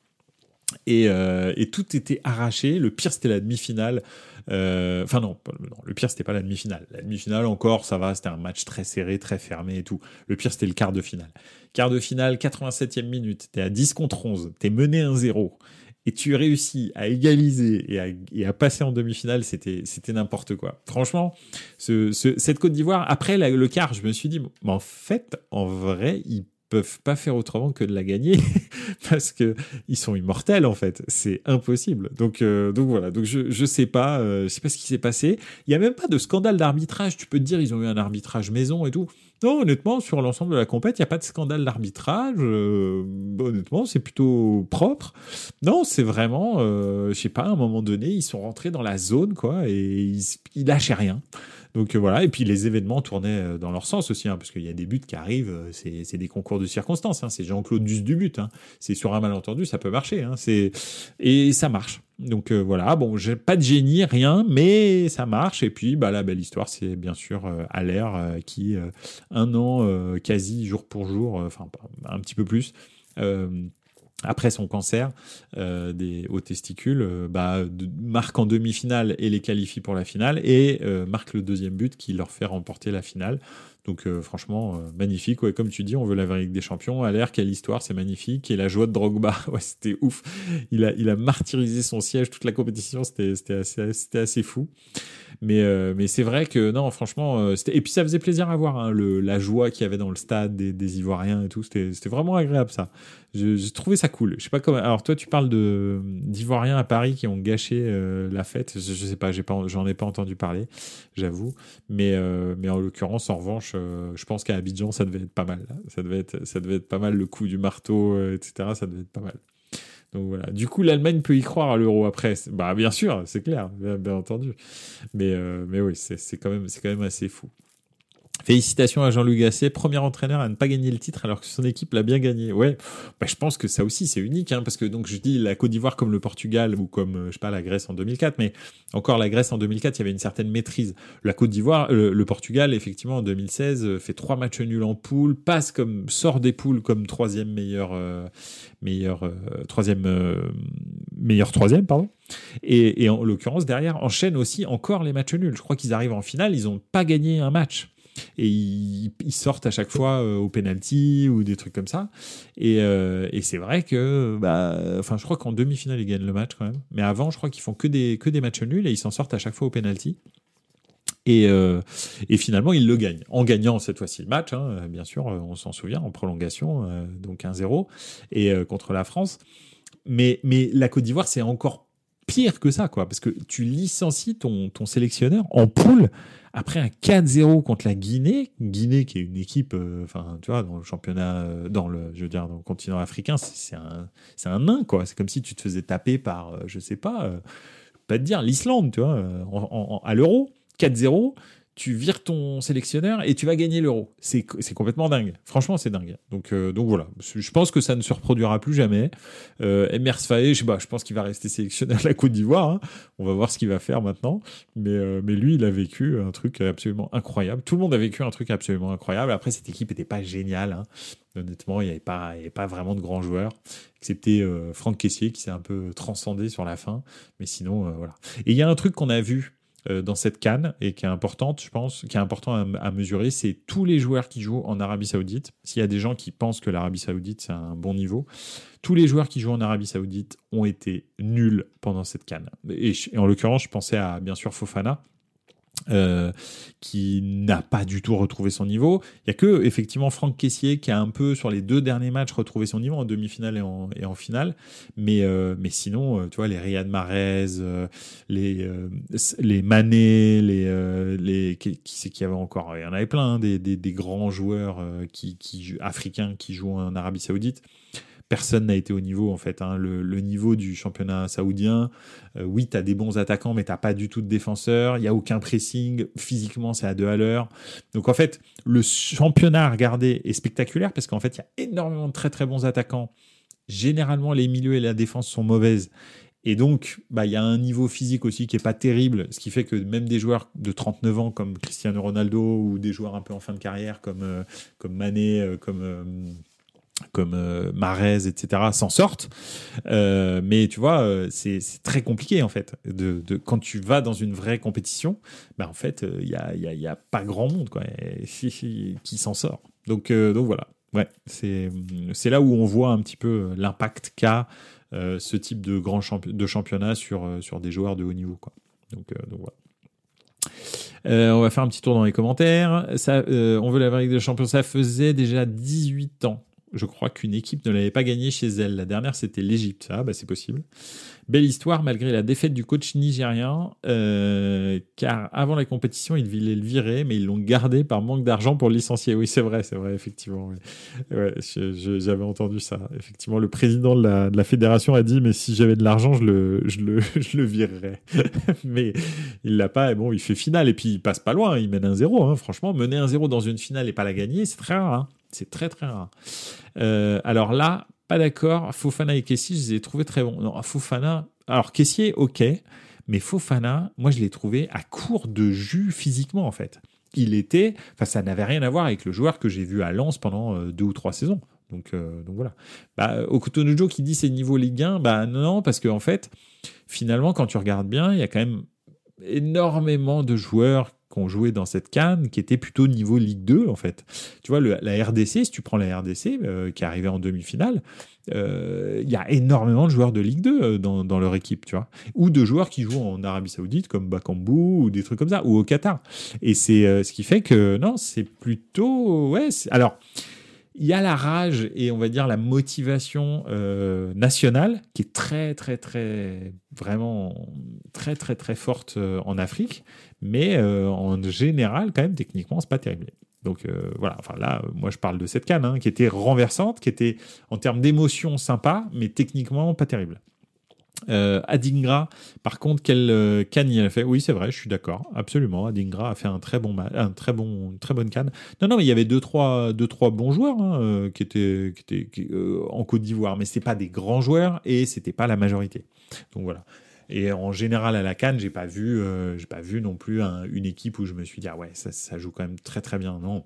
Et, et tout était arraché. Le pire, c'était la demi-finale. Enfin non, le pire, c'était pas la demi-finale. La demi-finale, encore, ça va, c'était un match très serré, très fermé et tout. Le pire, c'était le quart de finale. Quart de finale, 87e minute. T'es à 10 contre 11. T'es mené 1-0 et tu réussis à égaliser et à, passer en demi-finale, c'était n'importe quoi. Franchement, ce, cette Côte d'Ivoire, après le quart, je me suis dit, mais en fait, en vrai, ils peuvent pas faire autrement que de la gagner parce que ils sont immortels en fait c'est impossible donc euh, donc voilà donc je je sais pas euh, je sais pas ce qui s'est passé il y a même pas de scandale d'arbitrage tu peux te dire ils ont eu un arbitrage maison et tout non, honnêtement, sur l'ensemble de la compète, il n'y a pas de scandale d'arbitrage. Euh, honnêtement, c'est plutôt propre. Non, c'est vraiment, euh, je sais pas, à un moment donné, ils sont rentrés dans la zone, quoi, et ils, ils lâchaient rien. Donc euh, voilà, et puis les événements tournaient euh, dans leur sens aussi, hein, parce qu'il y a des buts qui arrivent, euh, c'est des concours de circonstances, hein, c'est Jean-Claude Duss du but, hein, c'est sur un malentendu, ça peut marcher, hein, et ça marche. Donc voilà, bon, j'ai pas de génie, rien, mais ça marche. Et puis, bah, la belle histoire, c'est bien sûr euh, qui, un an, quasi jour pour jour, enfin un petit peu plus, après son cancer euh, des, aux testicules, euh, bah, marque en demi-finale et les qualifie pour la finale et euh, marque le deuxième but qui leur fait remporter la finale. Donc franchement, magnifique. Comme tu dis, on veut la Ligue des Champions. À quelle histoire, c'est magnifique. Et la joie de Drogba, c'était ouf. Il a, martyrisé son siège toute la compétition, c'était assez, fou. Mais, c'est vrai que non, franchement, et puis ça faisait plaisir à voir hein, la joie qu'il y avait dans le stade des Ivoiriens et tout. C'était vraiment agréable ça. J'ai trouvé ça cool. Je sais pas comment. Alors toi, tu parles d'Ivoiriens à Paris qui ont gâché euh, la fête. Je, je sais pas, j'en ai, pas entendu parler, j'avoue. Mais mais en l'occurrence, en revanche, je pense qu'à Abidjan, ça devait être pas mal. Ça devait être ça devait être pas mal le coup du marteau, etc. Ça devait être pas mal. Donc voilà. Du coup, l'Allemagne peut y croire à l'euro après. Bah bien sûr, c'est clair, bien, entendu. Mais euh, mais oui, c'est quand même c'est quand même assez fou. Félicitations à Jean-Luc Gasset, premier entraîneur à ne pas gagner le titre alors que son équipe l'a bien gagné. Ouais, bah, je pense que ça aussi c'est unique, hein, parce que donc je dis la Côte d'Ivoire comme le Portugal ou comme euh, je sais pas la Grèce en 2004, mais encore la Grèce en 2004 il y avait une certaine maîtrise. La Côte d'Ivoire, euh, le, Portugal effectivement en 2016 euh, fait trois matchs nuls en poule, passe comme sort des poules comme troisième meilleur meilleur troisième meilleur troisième pardon. Et, et en l'occurrence derrière enchaîne aussi encore les matchs nuls. Je crois qu'ils arrivent en finale, ils ont pas gagné un match et ils, sortent à chaque fois euh, au penalty ou des trucs comme ça. Et, euh, et c'est vrai que, bah, enfin, je crois qu'en demi-finale ils gagnent le match quand même, mais avant, je crois qu'ils font que des que matchs nuls et ils s'en sortent à chaque fois au penalty. Et, euh, finalement, ils le gagnent. En gagnant cette fois-ci le match, hein, bien sûr, on s'en souvient, en prolongation, donc 1-0, et contre la France. Mais, mais la Côte d'Ivoire, c'est encore pire que ça, quoi, parce que tu licencies ton, ton sélectionneur en poule après un 4-0 contre la Guinée, Guinée qui est une équipe, euh, enfin, tu vois, dans le championnat, euh, dans le, je veux dire, dans le continent africain, c'est un, c'est un nain, quoi. C'est comme si tu te faisais taper par, euh, je sais pas, pas te dire, l'Islande, tu vois, à l'euro, 4-0 tu vires ton sélectionneur et tu vas gagner l'euro. C'est complètement dingue. Franchement, c'est dingue. Donc, euh, donc voilà. Je pense que ça ne se reproduira plus jamais. Euh, Emers je, pas, je pense qu'il va rester sélectionneur de la Côte d'Ivoire. Hein. On va voir ce qu'il va faire maintenant. Mais, euh, mais lui, il a vécu un truc absolument incroyable. Tout le monde a vécu un truc absolument incroyable. Après, cette équipe n'était pas géniale. Hein. Honnêtement, il n'y avait, pas, vraiment de grands joueurs, excepté Franck Caissier qui s'est un peu transcendé sur la fin. Mais sinon, voilà. Et il y a un truc qu'on a vu dans cette canne et qui est importante, je pense, qui est important à, mesurer, c'est tous les joueurs qui jouent en Arabie Saoudite. S'il y a des gens qui pensent que l'Arabie Saoudite c'est un bon niveau, tous les joueurs qui jouent en Arabie Saoudite ont été nuls pendant cette canne. Et, et en l'occurrence, je pensais à bien sûr Fofana, euh, qui n'a pas du tout retrouvé son niveau. Il y a que effectivement Franck Caissier qui a un peu sur les deux derniers matchs retrouvé son niveau en demi-finale et en, finale. Mais, euh, mais sinon, euh, tu vois, les Riyad Mahrez, les, les Mané, les, les qui, c'est qu'il y avait encore Il y en avait plein, hein, des, des, des, grands joueurs qui, qui, africains qui jouent en Arabie Saoudite personne n'a été au niveau en fait. Hein. Le, niveau du championnat saoudien, euh, oui, tu as des bons attaquants, mais tu pas du tout de défenseurs. Il n'y a aucun pressing. Physiquement, c'est à deux à l'heure. Donc en fait, le championnat à regarder est spectaculaire parce qu'en fait, il y a énormément de très très bons attaquants. Généralement, les milieux et la défense sont mauvaises. Et donc, bah, il y a un niveau physique aussi qui est pas terrible, ce qui fait que même des joueurs de 39 ans comme Cristiano Ronaldo ou des joueurs un peu en fin de carrière comme, euh, Mané, euh, comme comme euh, etc., s'en sortent. Euh, mais tu vois, euh, c'est très compliqué en fait. De, quand tu vas dans une vraie compétition, bah, en fait, il n'y a, a, pas grand monde quoi, qui s'en sort. Donc, voilà. Ouais, c'est là où on voit un petit peu l'impact qu'a ce type de grand de championnat sur, sur des joueurs de haut niveau. Quoi. Donc, voilà. on va faire un petit tour dans les commentaires. Ça, on veut la Ligue des Champions. Ça faisait déjà 18 ans je crois qu'une équipe ne l'avait pas gagné chez elle. La dernière, c'était l'Égypte. Ah, bah, c'est possible. Belle histoire malgré la défaite du coach nigérien, euh, car avant la compétition, ils voulaient le virer, mais ils l'ont gardé par manque d'argent pour licencier. Oui, c'est vrai, c'est vrai, effectivement. Ouais, j'avais entendu ça. Effectivement, le président de la, fédération a dit, mais si j'avais de l'argent, je le, virerais. mais il l'a pas, et bon, il fait finale, et puis il passe pas loin, il mène un zéro. Hein. Franchement, mener un zéro dans une finale et pas la gagner, c'est très rare. Hein. C'est très très rare. Euh, alors là, pas d'accord. Fofana et Kessie, je les ai trouvés très bons. Non, Fofana. Alors Kessier, ok. Mais Fofana, moi, je l'ai trouvé à court de jus physiquement, en fait. Il était. Enfin, ça n'avait rien à voir avec le joueur que j'ai vu à Lens pendant euh, deux ou trois saisons. Donc, euh, donc voilà. Bah, Okutonujo qui dit c'est niveau Ligue 1, bah non, parce qu'en en fait, finalement, quand tu regardes bien, il y a quand même énormément de joueurs qu'on jouait dans cette canne qui était plutôt niveau Ligue 2 en fait. Tu vois, la RDC, si tu prends la RDC euh, qui est arrivée en demi-finale, euh, il y a énormément de joueurs de Ligue 2 euh, dans, leur équipe, tu vois. Ou de joueurs qui jouent en Arabie Saoudite comme Bakambu ou des trucs comme ça, ou au Qatar. Et c'est ce qui fait que non, c'est plutôt. Ouais, alors il y a la rage et on va dire la motivation euh, nationale qui est très très très vraiment très très très forte euh, en Afrique, mais euh, en général quand même techniquement c'est pas terrible. Donc voilà, enfin là, moi je parle de cette canne hein, qui était renversante, qui était en termes d'émotion sympa, mais techniquement pas terrible. Euh, Adingra, par contre, quel euh, canne il a fait? Oui, c'est vrai, je suis d'accord, absolument. Adingra a fait un très bon, un très bon, une très bonne canne. Non, non, mais il y avait deux trois, deux trois bons joueurs hein, euh, qui étaient, euh, en Côte d'Ivoire, mais c'est pas des grands joueurs et c'était pas la majorité. Donc voilà. Et en général à la Cannes, j'ai pas vu, j'ai pas vu non plus une équipe où je me suis dit ah ouais ça, joue quand même très très bien. Non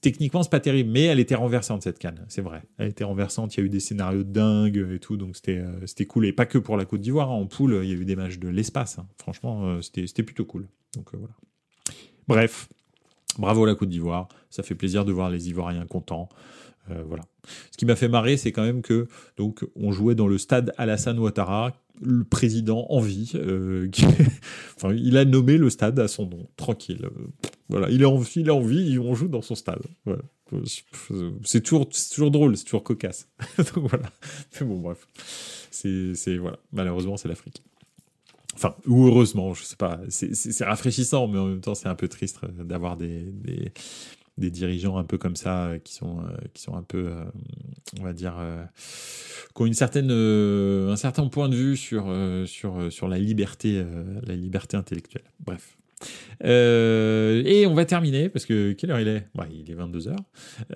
techniquement, c'est pas terrible, mais elle était renversante cette canne, c'est vrai. Elle était renversante, il y a eu des scénarios dingues et tout, donc c'était euh, cool. Et pas que pour la Côte d'Ivoire, hein. en poule, il y a eu des matchs de l'espace. Hein. Franchement, euh, c'était plutôt cool. Donc euh, voilà. Bref, bravo la Côte d'Ivoire, ça fait plaisir de voir les Ivoiriens contents. Voilà. Ce qui m'a fait marrer, c'est quand même que donc on jouait dans le stade Alassane Ouattara, le président en vie. enfin, il a nommé le stade à son nom, tranquille. Voilà, il est en, il est en vie, on joue dans son stade. C'est toujours, drôle, c'est toujours cocasse. Voilà. Bon, bref. C'est, voilà. Malheureusement, c'est l'Afrique. Enfin, ou heureusement, je sais pas. C'est rafraîchissant, mais en même temps, c'est un peu triste d'avoir des, des, dirigeants un peu comme ça qui sont, qui sont un peu, euh, on va dire, euh, qui ont une certaine, euh, un certain point de vue sur, sur, sur la liberté, la liberté intellectuelle. Bref. Euh, et on va terminer, parce que quelle heure il est? Bah, Il est 22h.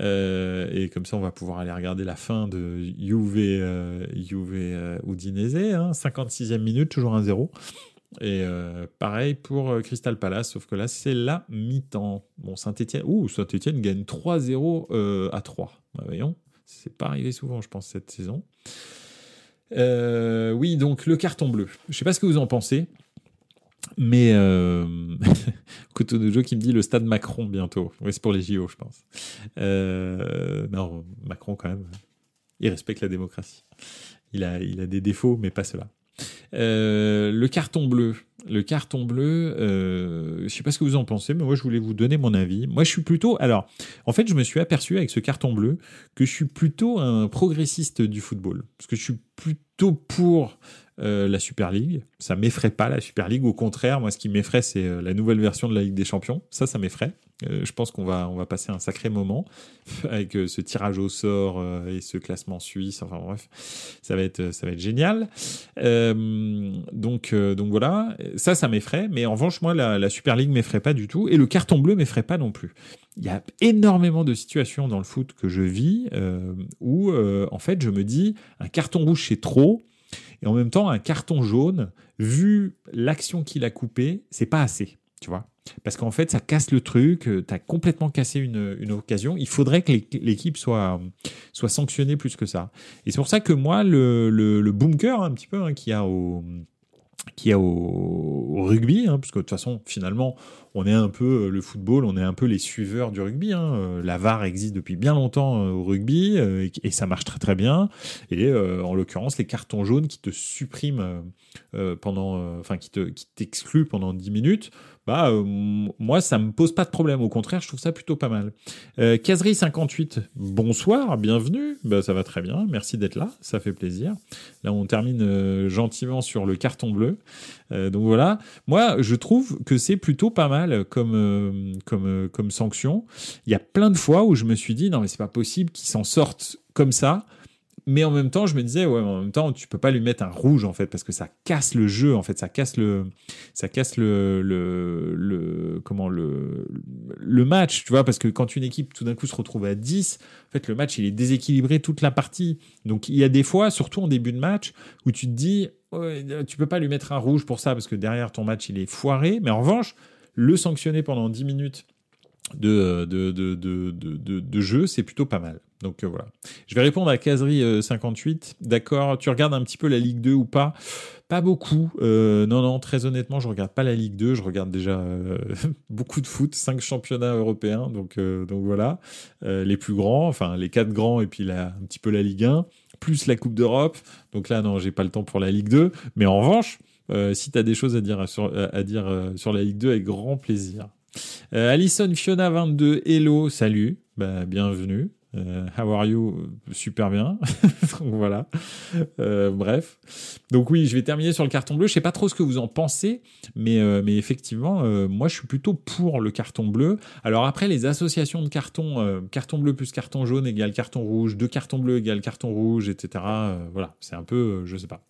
Euh, et comme ça, on va pouvoir aller regarder la fin de Juve, euh, Juve euh, Udinese, hein, 56e minute, toujours 1-0. Et pareil pour Crystal Palace, sauf que là, c'est la mi-temps. Bon, Saint-Etienne, ouh, Saint-Etienne gagne 3-0 à 3. Bah, voyons, c'est pas arrivé souvent, je pense, cette saison. oui, donc le carton bleu. Je sais pas ce que vous en pensez. Mais euh, Couteau de Joe qui me dit le stade Macron bientôt. Oui, c'est pour les JO, je pense. Euh, non, Macron quand même, il respecte la démocratie. Il a, il a des défauts, mais pas cela. Euh, le carton bleu. Le carton bleu, euh, je sais pas ce que vous en pensez, mais moi je voulais vous donner mon avis. Moi je suis plutôt, alors en fait je me suis aperçu avec ce carton bleu que je suis plutôt un progressiste du football, parce que je suis plutôt pour euh, la Super League. Ça m'effraie pas la Super League. Au contraire, moi, ce qui m'effraie, c'est la nouvelle version de la Ligue des Champions. Ça, ça m'effraie. Euh, je pense qu'on va, on va passer un sacré moment avec ce tirage au sort et ce classement suisse. Enfin bref, ça va être, ça va être génial. donc, donc voilà. Ça, ça m'effraie. Mais en revanche, moi, la, la Super League m'effraie pas du tout. Et le carton bleu m'effraie pas non plus. Il y a énormément de situations dans le foot que je vis où, en fait, je me dis, un carton rouge, c'est trop et en même temps, un carton jaune, vu l'action qu'il a coupée, c'est pas assez, tu vois? Parce qu'en fait, ça casse le truc, euh, tu as complètement cassé une, une, occasion. Il faudrait que l'équipe soit, soit sanctionnée plus que ça. Et c'est pour ça que moi, le, le, bunker, un petit peu, hein, qui a au qui au, rugby, hein, parce que de toute façon, finalement, on est un peu euh, le football, on est un peu les suiveurs du rugby. Hein. Euh, la VAR existe depuis bien longtemps au rugby et, ça marche très très bien. Et en l'occurrence, les cartons jaunes qui te suppriment pendant, enfin qui te qui t'excluent pendant 10 minutes, bah moi ça me pose pas de problème. Au contraire, je trouve ça plutôt pas mal. Caserie 58, bonsoir, bienvenue. Bah, ça va très bien, merci d'être là, ça fait plaisir. Là, on termine gentiment sur le carton bleu. donc voilà, moi je trouve que c'est plutôt pas mal comme, euh, comme, euh, comme sanction. Il y a plein de fois où je me suis dit, non, mais c'est pas possible qu'ils s'en sortent comme ça. Mais en même temps, je me disais, ouais, en même temps, tu peux pas lui mettre un rouge, en fait, parce que ça casse le jeu, en fait, ça casse le, ça casse le, le, le comment, le, le match, tu vois, parce que quand une équipe, tout d'un coup, se retrouve à 10, en fait, le match, il est déséquilibré toute la partie. Donc, il y a des fois, surtout en début de match, où tu te dis, ouais, tu peux pas lui mettre un rouge pour ça, parce que derrière ton match, il est foiré. Mais en revanche, le sanctionner pendant 10 minutes de, de, de, de, de jeu, c'est plutôt pas mal. Donc euh, voilà. Je vais répondre à Caserie 58. Euh, D'accord, tu regardes un petit peu la Ligue 2 ou pas? Pas beaucoup. Euh, non, non, très honnêtement, je regarde pas la Ligue 2. Je regarde déjà beaucoup de foot, 5 championnats européens. Donc, donc voilà. les plus grands, enfin les 4 grands et puis un petit peu la Ligue 1, plus la Coupe d'Europe. Donc là, non, j'ai pas le temps pour la Ligue 2. Mais en revanche, si tu as des choses à dire sur, à dire, sur la Ligue 2, avec grand plaisir. Alison Fiona 22, hello, salut, bah, bienvenue. How are you? Super bien. Voilà. bref. Donc oui, je vais terminer sur le carton bleu. Je sais pas trop ce que vous en pensez, mais, mais effectivement, moi je suis plutôt pour le carton bleu. Alors après, les associations de carton, carton bleu plus carton jaune égale carton rouge, deux cartons bleus égale carton rouge, etc. voilà, c'est un peu, je sais pas.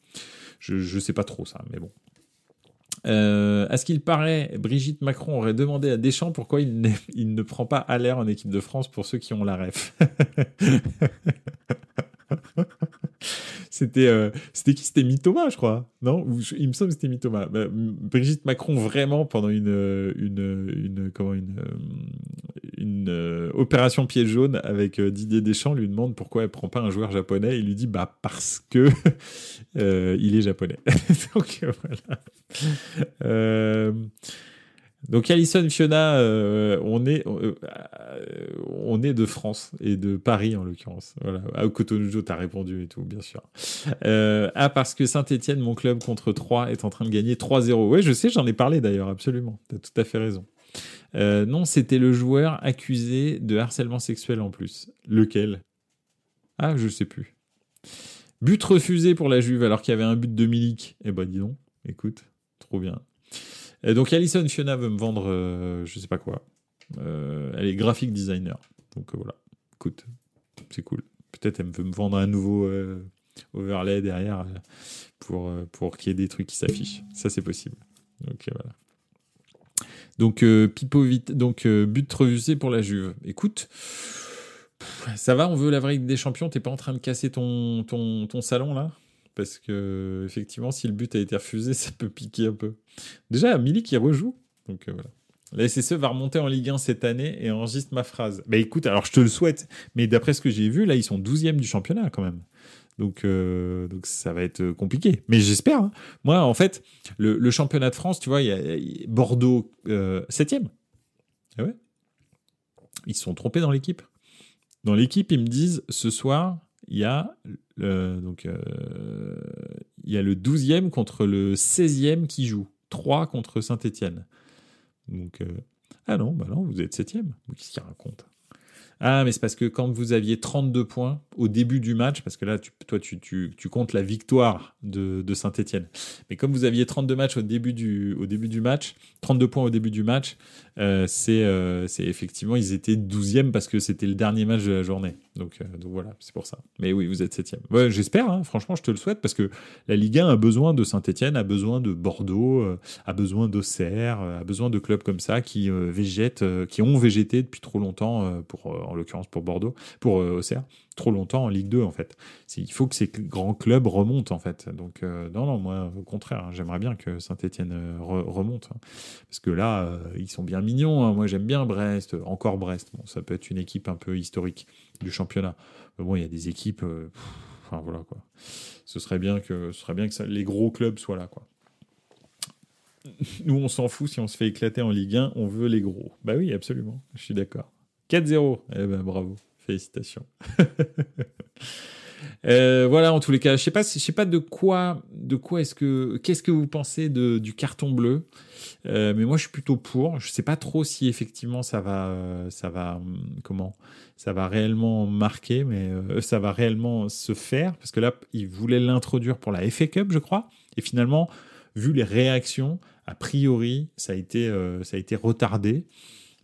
Je ne sais pas trop ça, mais bon. Euh, à ce qu'il paraît, Brigitte Macron aurait demandé à Deschamps pourquoi il, ne prend pas l'air en équipe de France pour ceux qui ont la ref? c'était euh, c'était qui? C'était Mitoma, je crois. Non? Il me semble que c'était Mitoma. Bah, Brigitte Macron, vraiment, pendant une, euh, opération pied jaune avec euh, Didier Deschamps, lui demande pourquoi elle prend pas un joueur japonais. Il lui dit bah parce que il est japonais. Donc Alison Fiona, euh, on est euh, on est de France et de Paris en l'occurrence. Voilà. Ah, Cotonou, t'as répondu et tout, bien sûr. Euh, ah parce que Saint-Étienne, mon club contre 3 est en train de gagner 3-0. Ouais, je sais, j'en ai parlé d'ailleurs, absolument. T'as tout à fait raison. non, c'était le joueur accusé de harcèlement sexuel en plus. Lequel? Ah, je sais plus. But refusé pour la Juve alors qu'il y avait un but de Milik. Eh ben dis donc, écoute, trop bien donc Alison Fiona veut me vendre, euh, je sais pas quoi. Euh, elle est graphic designer. Donc euh, voilà, écoute, c'est cool. Peut-être elle veut me vendre un nouveau overlay derrière pour, pour qu'il y ait des trucs qui s'affichent. Ça c'est possible. Donc voilà. Donc Pipo donc but refusé pour la Juve. Écoute, ça va, on veut la vraie des Champions. T'es pas en train de casser ton, ton salon là? Parce que effectivement, si le but a été refusé, ça peut piquer un peu. Déjà, Milik qui rejoue, donc euh, voilà. La SSE va remonter en Ligue 1 cette année et enregistre ma phrase. Bah écoute, alors je te le souhaite, mais d'après ce que j'ai vu, là, ils sont 12e du championnat quand même. Donc, donc ça va être compliqué. Mais j'espère. Hein. Moi, en fait, le, championnat de France, tu vois, il y a, Bordeaux 7 ah ouais. Ils se sont trompés dans l'équipe. Dans l'équipe, ils me disent ce soir, il y a, donc, il y a le 12e contre le 16e qui joue. 3 contre Saint-Etienne. Donc, ah non, bah non, vous êtes 7e. Qu'est-ce qu'il raconte? Ah, mais c'est parce que quand vous aviez 32 points au début du match, parce que là, toi, tu, tu, comptes la victoire de, de Saint-Etienne. Mais comme vous aviez 32 matchs au début du, au début du match, 32 points au début du match, euh, euh, c'est effectivement, ils étaient 12e parce que c'était le dernier match de la journée. Donc, euh, donc voilà, c'est pour ça. Mais oui, vous êtes 7e. Ouais, J'espère, hein, franchement, je te le souhaite parce que la Ligue 1 a besoin de Saint-Etienne, a besoin de Bordeaux, a besoin d'Auxerre, a besoin de clubs comme ça qui végètent, qui ont végété depuis trop longtemps, pour, en l'occurrence pour Bordeaux, pour Auxerre trop longtemps en Ligue 2 en fait. Il faut que ces grands clubs remontent en fait. Donc euh, non, non, moi au contraire, hein, j'aimerais bien que Saint-Etienne euh, remonte. Hein. parce que là, euh, ils sont bien mignons. Hein. Moi j'aime bien Brest, encore Brest. Bon, ça peut être une équipe un peu historique du championnat. Mais bon, il y a des équipes. enfin voilà quoi. Ce serait bien que, ce serait bien que les gros clubs soient là quoi. Nous, on s'en fout si on se fait éclater en Ligue 1, on veut les gros. Bah oui, absolument, je suis d'accord. 4-0, eh ben bravo. Félicitations. Euh, voilà, en tous les cas, je sais pas, je sais pas de quoi, de quoi est-ce que, qu'est-ce que vous pensez de, du carton bleu, euh, mais moi je suis plutôt pour. Je sais pas trop si effectivement ça va, ça va, comment, ça va réellement marquer, mais euh, ça va réellement se faire parce que là, ils voulaient l'introduire pour la FA Cup, je crois, et finalement, vu les réactions, a priori, ça a été, ça a été retardé.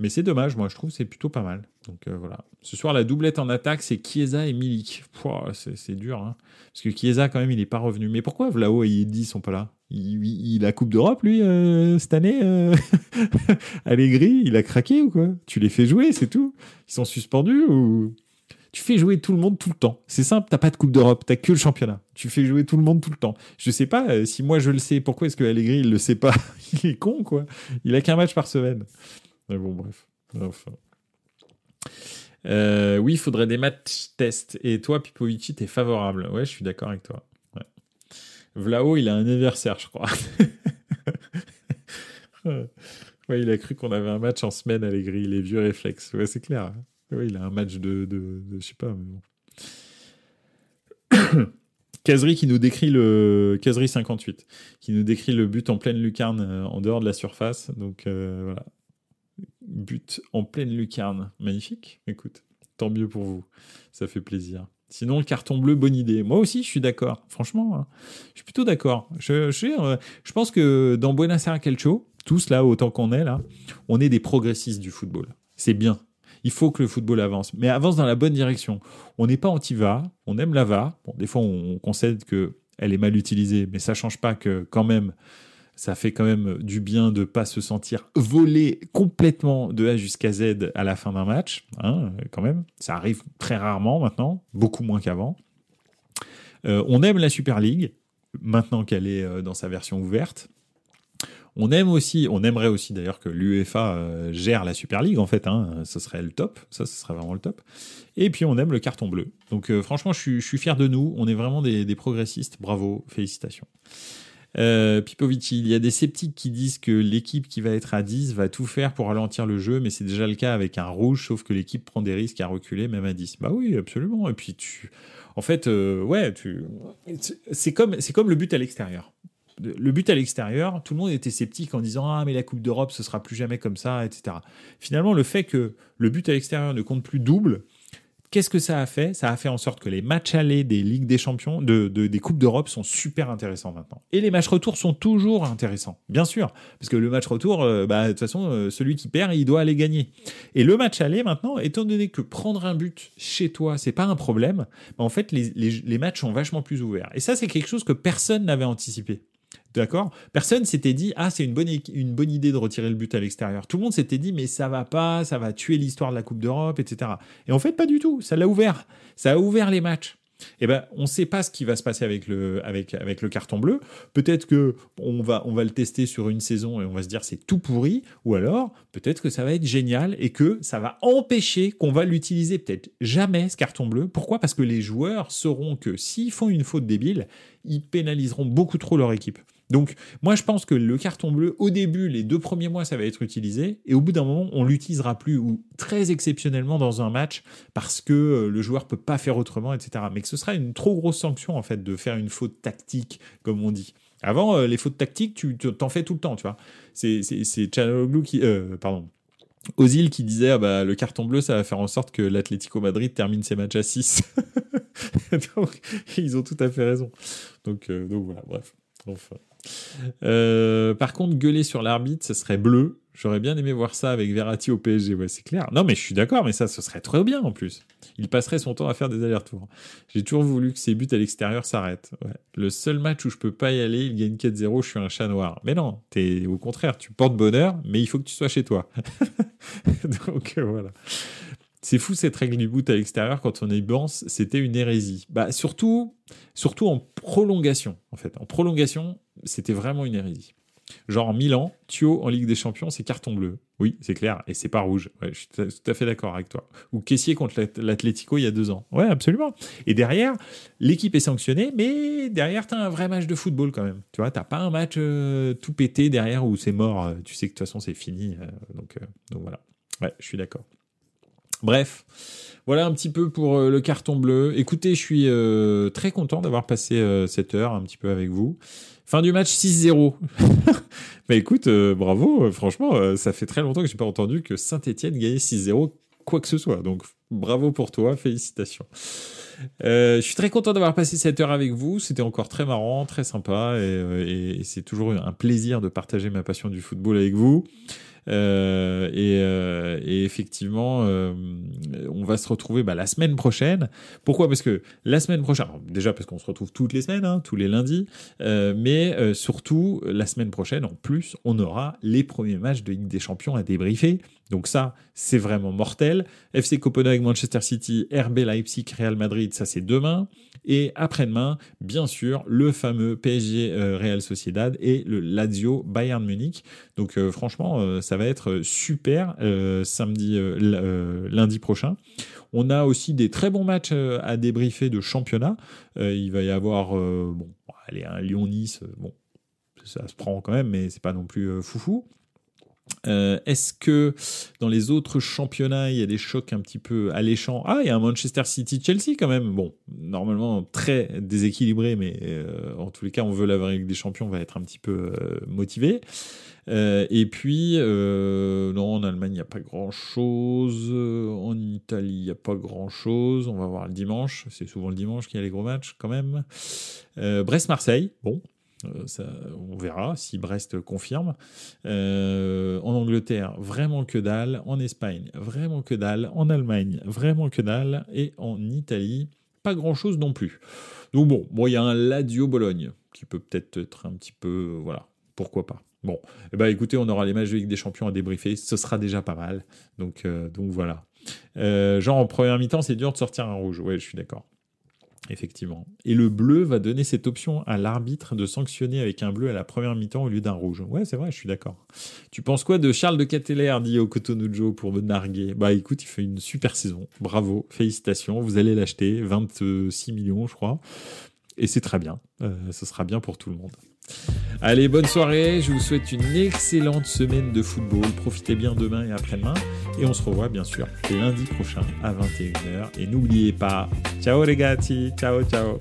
Mais c'est dommage, moi je trouve c'est plutôt pas mal. Donc euh, voilà. Ce soir, la doublette en attaque, c'est Chiesa et Milik. C'est dur, hein. Parce que Chiesa, quand même, il n'est pas revenu. Mais pourquoi Vlao et Yedi sont pas là? Il, a Coupe d'Europe, lui, euh, cette année euh... Il a craqué ou quoi? Tu les fais jouer, c'est tout Ils sont suspendus ou? Tu fais jouer tout le monde tout le temps. C'est simple, t'as pas de Coupe d'Europe, t'as que le championnat. Tu fais jouer tout le monde tout le temps. Je sais pas euh, si moi je le sais, pourquoi est-ce que Allegri il le sait pas? Il est con quoi. Il a qu'un match par semaine. Mais bon, bref. Euh, oui, il faudrait des matchs tests. Et toi, Pipovici, t'es favorable. Ouais, je suis d'accord avec toi. Vlao, il a un anniversaire, je crois. ouais, il a cru qu'on avait un match en semaine grilles, les vieux réflexes. Ouais, c'est clair. Ouais, il a un match de, de, de je sais pas, mais bon. Kazri qui nous décrit le Kazri 58 qui nous décrit le but en pleine lucarne euh, en dehors de la surface. Donc euh, voilà, but en pleine lucarne. Magnifique. Écoute, tant mieux pour vous. Ça fait plaisir. Sinon, le carton bleu, bonne idée. Moi aussi, je suis d'accord. Franchement, hein, je suis plutôt d'accord. Je, je, pense que dans Buenos Aires Calcio, tous là, autant qu'on est là, on est des progressistes du football. C'est bien. Il faut que le football avance, mais avance dans la bonne direction. On n'est pas anti-VA, on aime la VA. Bon, des fois, on concède que elle est mal utilisée, mais ça change pas que quand même ça fait quand même du bien de pas se sentir volé complètement de A jusqu'à Z à la fin d'un match, hein, quand même. Ça arrive très rarement maintenant, beaucoup moins qu'avant. Euh, on aime la Super League, maintenant qu'elle est euh, dans sa version ouverte. On aime aussi, on aimerait aussi d'ailleurs que l'UEFA euh, gère la Super League en fait, hein, ce serait le top, ça serait vraiment le top. Et puis on aime le carton bleu. Donc franchement, je suis, fier de nous, on est vraiment des progressistes, bravo, félicitations. Euh, Pipovici, il y a des sceptiques qui disent que l'équipe qui va être à 10 va tout faire pour ralentir le jeu, mais c'est déjà le cas avec un rouge, sauf que l'équipe prend des risques à reculer même à 10. Bah oui, absolument. Et puis tu, en fait, euh, ouais, tu, c'est comme, comme le but à l'extérieur. Le but à l'extérieur, tout le monde était sceptique en disant ah mais la Coupe d'Europe ce sera plus jamais comme ça, etc. Finalement, le fait que le but à l'extérieur ne compte plus double, Qu'est-ce que ça a fait? Ça a fait en sorte que les matchs allés des Ligues des Champions, de, des Coupes d'Europe sont super intéressants maintenant. Et les matchs retour sont toujours intéressants, bien sûr. Parce que le match retour, euh, bah, de toute façon, euh, celui qui perd, il doit aller gagner. Et le match aller, maintenant, étant donné que prendre un but chez toi, c'est pas un problème, bah, en fait, les, les matchs sont vachement plus ouverts. Et ça, c'est quelque chose que personne n'avait anticipé. D'accord Personne s'était dit ah c'est une bonne une bonne idée de retirer le but à l'extérieur. Tout le monde s'était dit mais ça va pas, ça va tuer l'histoire de la Coupe d'Europe, etc. Et en fait pas du tout. Ça l'a ouvert. Ça a ouvert les matchs. eh ben, on ne sait pas ce qui va se passer avec le, avec, avec le carton bleu. Peut-être que on va, on va le tester sur une saison et on va se dire c'est tout pourri, ou alors peut-être que ça va être génial et que ça va empêcher qu'on va l'utiliser peut-être jamais ce carton bleu. Pourquoi? Parce que les joueurs sauront que s'ils font une faute débile, ils pénaliseront beaucoup trop leur équipe. Donc, moi, je pense que le carton bleu, au début, les deux premiers mois, ça va être utilisé, et au bout d'un moment, on l'utilisera plus, ou très exceptionnellement dans un match, parce que euh, le joueur peut pas faire autrement, etc. Mais que ce sera une trop grosse sanction, en fait, de faire une faute tactique, comme on dit. Avant, euh, les fautes tactiques, tu t'en fais tout le temps, tu vois. C'est Chanaloglu qui... Euh, pardon. Ozil qui disait ah bah, le carton bleu, ça va faire en sorte que l'Atlético Madrid termine ses matchs à 6. donc, ils ont tout à fait raison. Donc, donc voilà, bref. Enfin. Euh, par contre, gueuler sur l'arbitre, ce serait bleu. J'aurais bien aimé voir ça avec Verratti au PSG, ouais, c'est clair. Non, mais je suis d'accord, mais ça, ce serait trop bien en plus. Il passerait son temps à faire des allers-retours. J'ai toujours voulu que ses buts à l'extérieur s'arrêtent. Le seul match où je peux pas y aller, il gagne 4-0, je suis un chat noir. Mais non, es, au contraire, tu portes bonheur, mais il faut que tu sois chez toi. Donc euh, voilà. C'est fou cette règle du boot à l'extérieur quand on est pense, c'était une hérésie. Bah surtout, surtout en prolongation en fait. En prolongation, c'était vraiment une hérésie. Genre en Milan, Thio en Ligue des Champions, c'est carton bleu. Oui, c'est clair, et c'est pas rouge. je suis tout à fait d'accord avec toi. Ou Caissier contre l'Atlético il y a deux ans. Ouais, absolument. Et derrière, l'équipe est sanctionnée, mais derrière, tu as un vrai match de football quand même. Tu vois, t'as pas un match euh, tout pété derrière où c'est mort. Euh, tu sais que de toute façon, c'est fini. Euh, donc, donc voilà. Ouais, je suis d'accord. Bref, voilà un petit peu pour euh, le carton bleu. Écoutez, je suis euh, très content d'avoir passé euh, cette heure un petit peu avec vous. Fin du match 6-0. Mais écoute, bravo, franchement, ça fait très longtemps que je n'ai pas entendu que Saint-Etienne gagnait 6-0 quoi que ce soit. Donc bravo pour toi, félicitations. je suis très content d'avoir passé cette heure avec vous. C'était encore très marrant, très sympa, et c'est toujours un plaisir de partager ma passion du football avec vous. Euh, euh, et, effectivement, euh, on va se retrouver bah, la semaine prochaine. Pourquoi? Parce que la semaine prochaine, déjà parce qu'on se retrouve toutes les semaines, hein, tous les lundis, mais surtout la semaine prochaine, en plus, on aura les premiers matchs de Ligue des Champions à débriefer. Donc ça, c'est vraiment mortel. FC Copenhague, Manchester City, RB Leipzig, Real Madrid, ça c'est demain. Et après-demain, bien sûr, le fameux PSG euh, Real Sociedad et le Lazio Bayern Munich. Donc euh, franchement, euh, ça va être super samedi, lundi prochain. On a aussi des très bons matchs à débriefer de championnat. il va y avoir bon, allez, un Lyon-Nice. bon, ça se prend quand même, mais c'est pas non plus foufou. Euh, est-ce que dans les autres championnats, il y a des chocs un petit peu alléchants? Ah, il y a un Manchester City-Chelsea quand même. Bon, normalement très déséquilibré, mais euh, en tous les cas, on veut la Ligue des Champions, on va être un petit peu euh, motivé. et puis, non, en Allemagne, il n'y a pas grand-chose. En Italie, il n'y a pas grand-chose. On va voir le dimanche. C'est souvent le dimanche qu'il y a les gros matchs quand même. Brest-Marseille, bon, euh, ça, on verra si Brest confirme. Euh, en Angleterre, vraiment que dalle. En Espagne, vraiment que dalle. En Allemagne, vraiment que dalle. Et en Italie, pas grand-chose non plus. Donc bon, il y a un Ladio Bologne qui peut peut-être être un petit peu, voilà, pourquoi pas. Bon, eh ben, écoutez, on aura les matchs de Ligue des Champions à débriefer, ce sera déjà pas mal. Donc, euh, donc voilà. genre en première mi-temps, c'est dur de sortir un rouge. Ouais, je suis d'accord. Effectivement. Et le bleu va donner cette option à l'arbitre de sanctionner avec un bleu à la première mi-temps au lieu d'un rouge. Ouais, c'est vrai, je suis d'accord. Tu penses quoi de Charles de Cateller, dit au Cotonujo pour me narguer? Bah écoute, il fait une super saison. Bravo, félicitations. Vous allez l'acheter, 26 millions, je crois. Et c'est très bien. Euh, ce sera bien pour tout le monde. Allez, bonne soirée. Je vous souhaite une excellente semaine de football. Profitez bien demain et après-demain. Et on se revoit bien sûr lundi prochain à 21h. Et n'oubliez pas, ciao les gars, ciao ciao.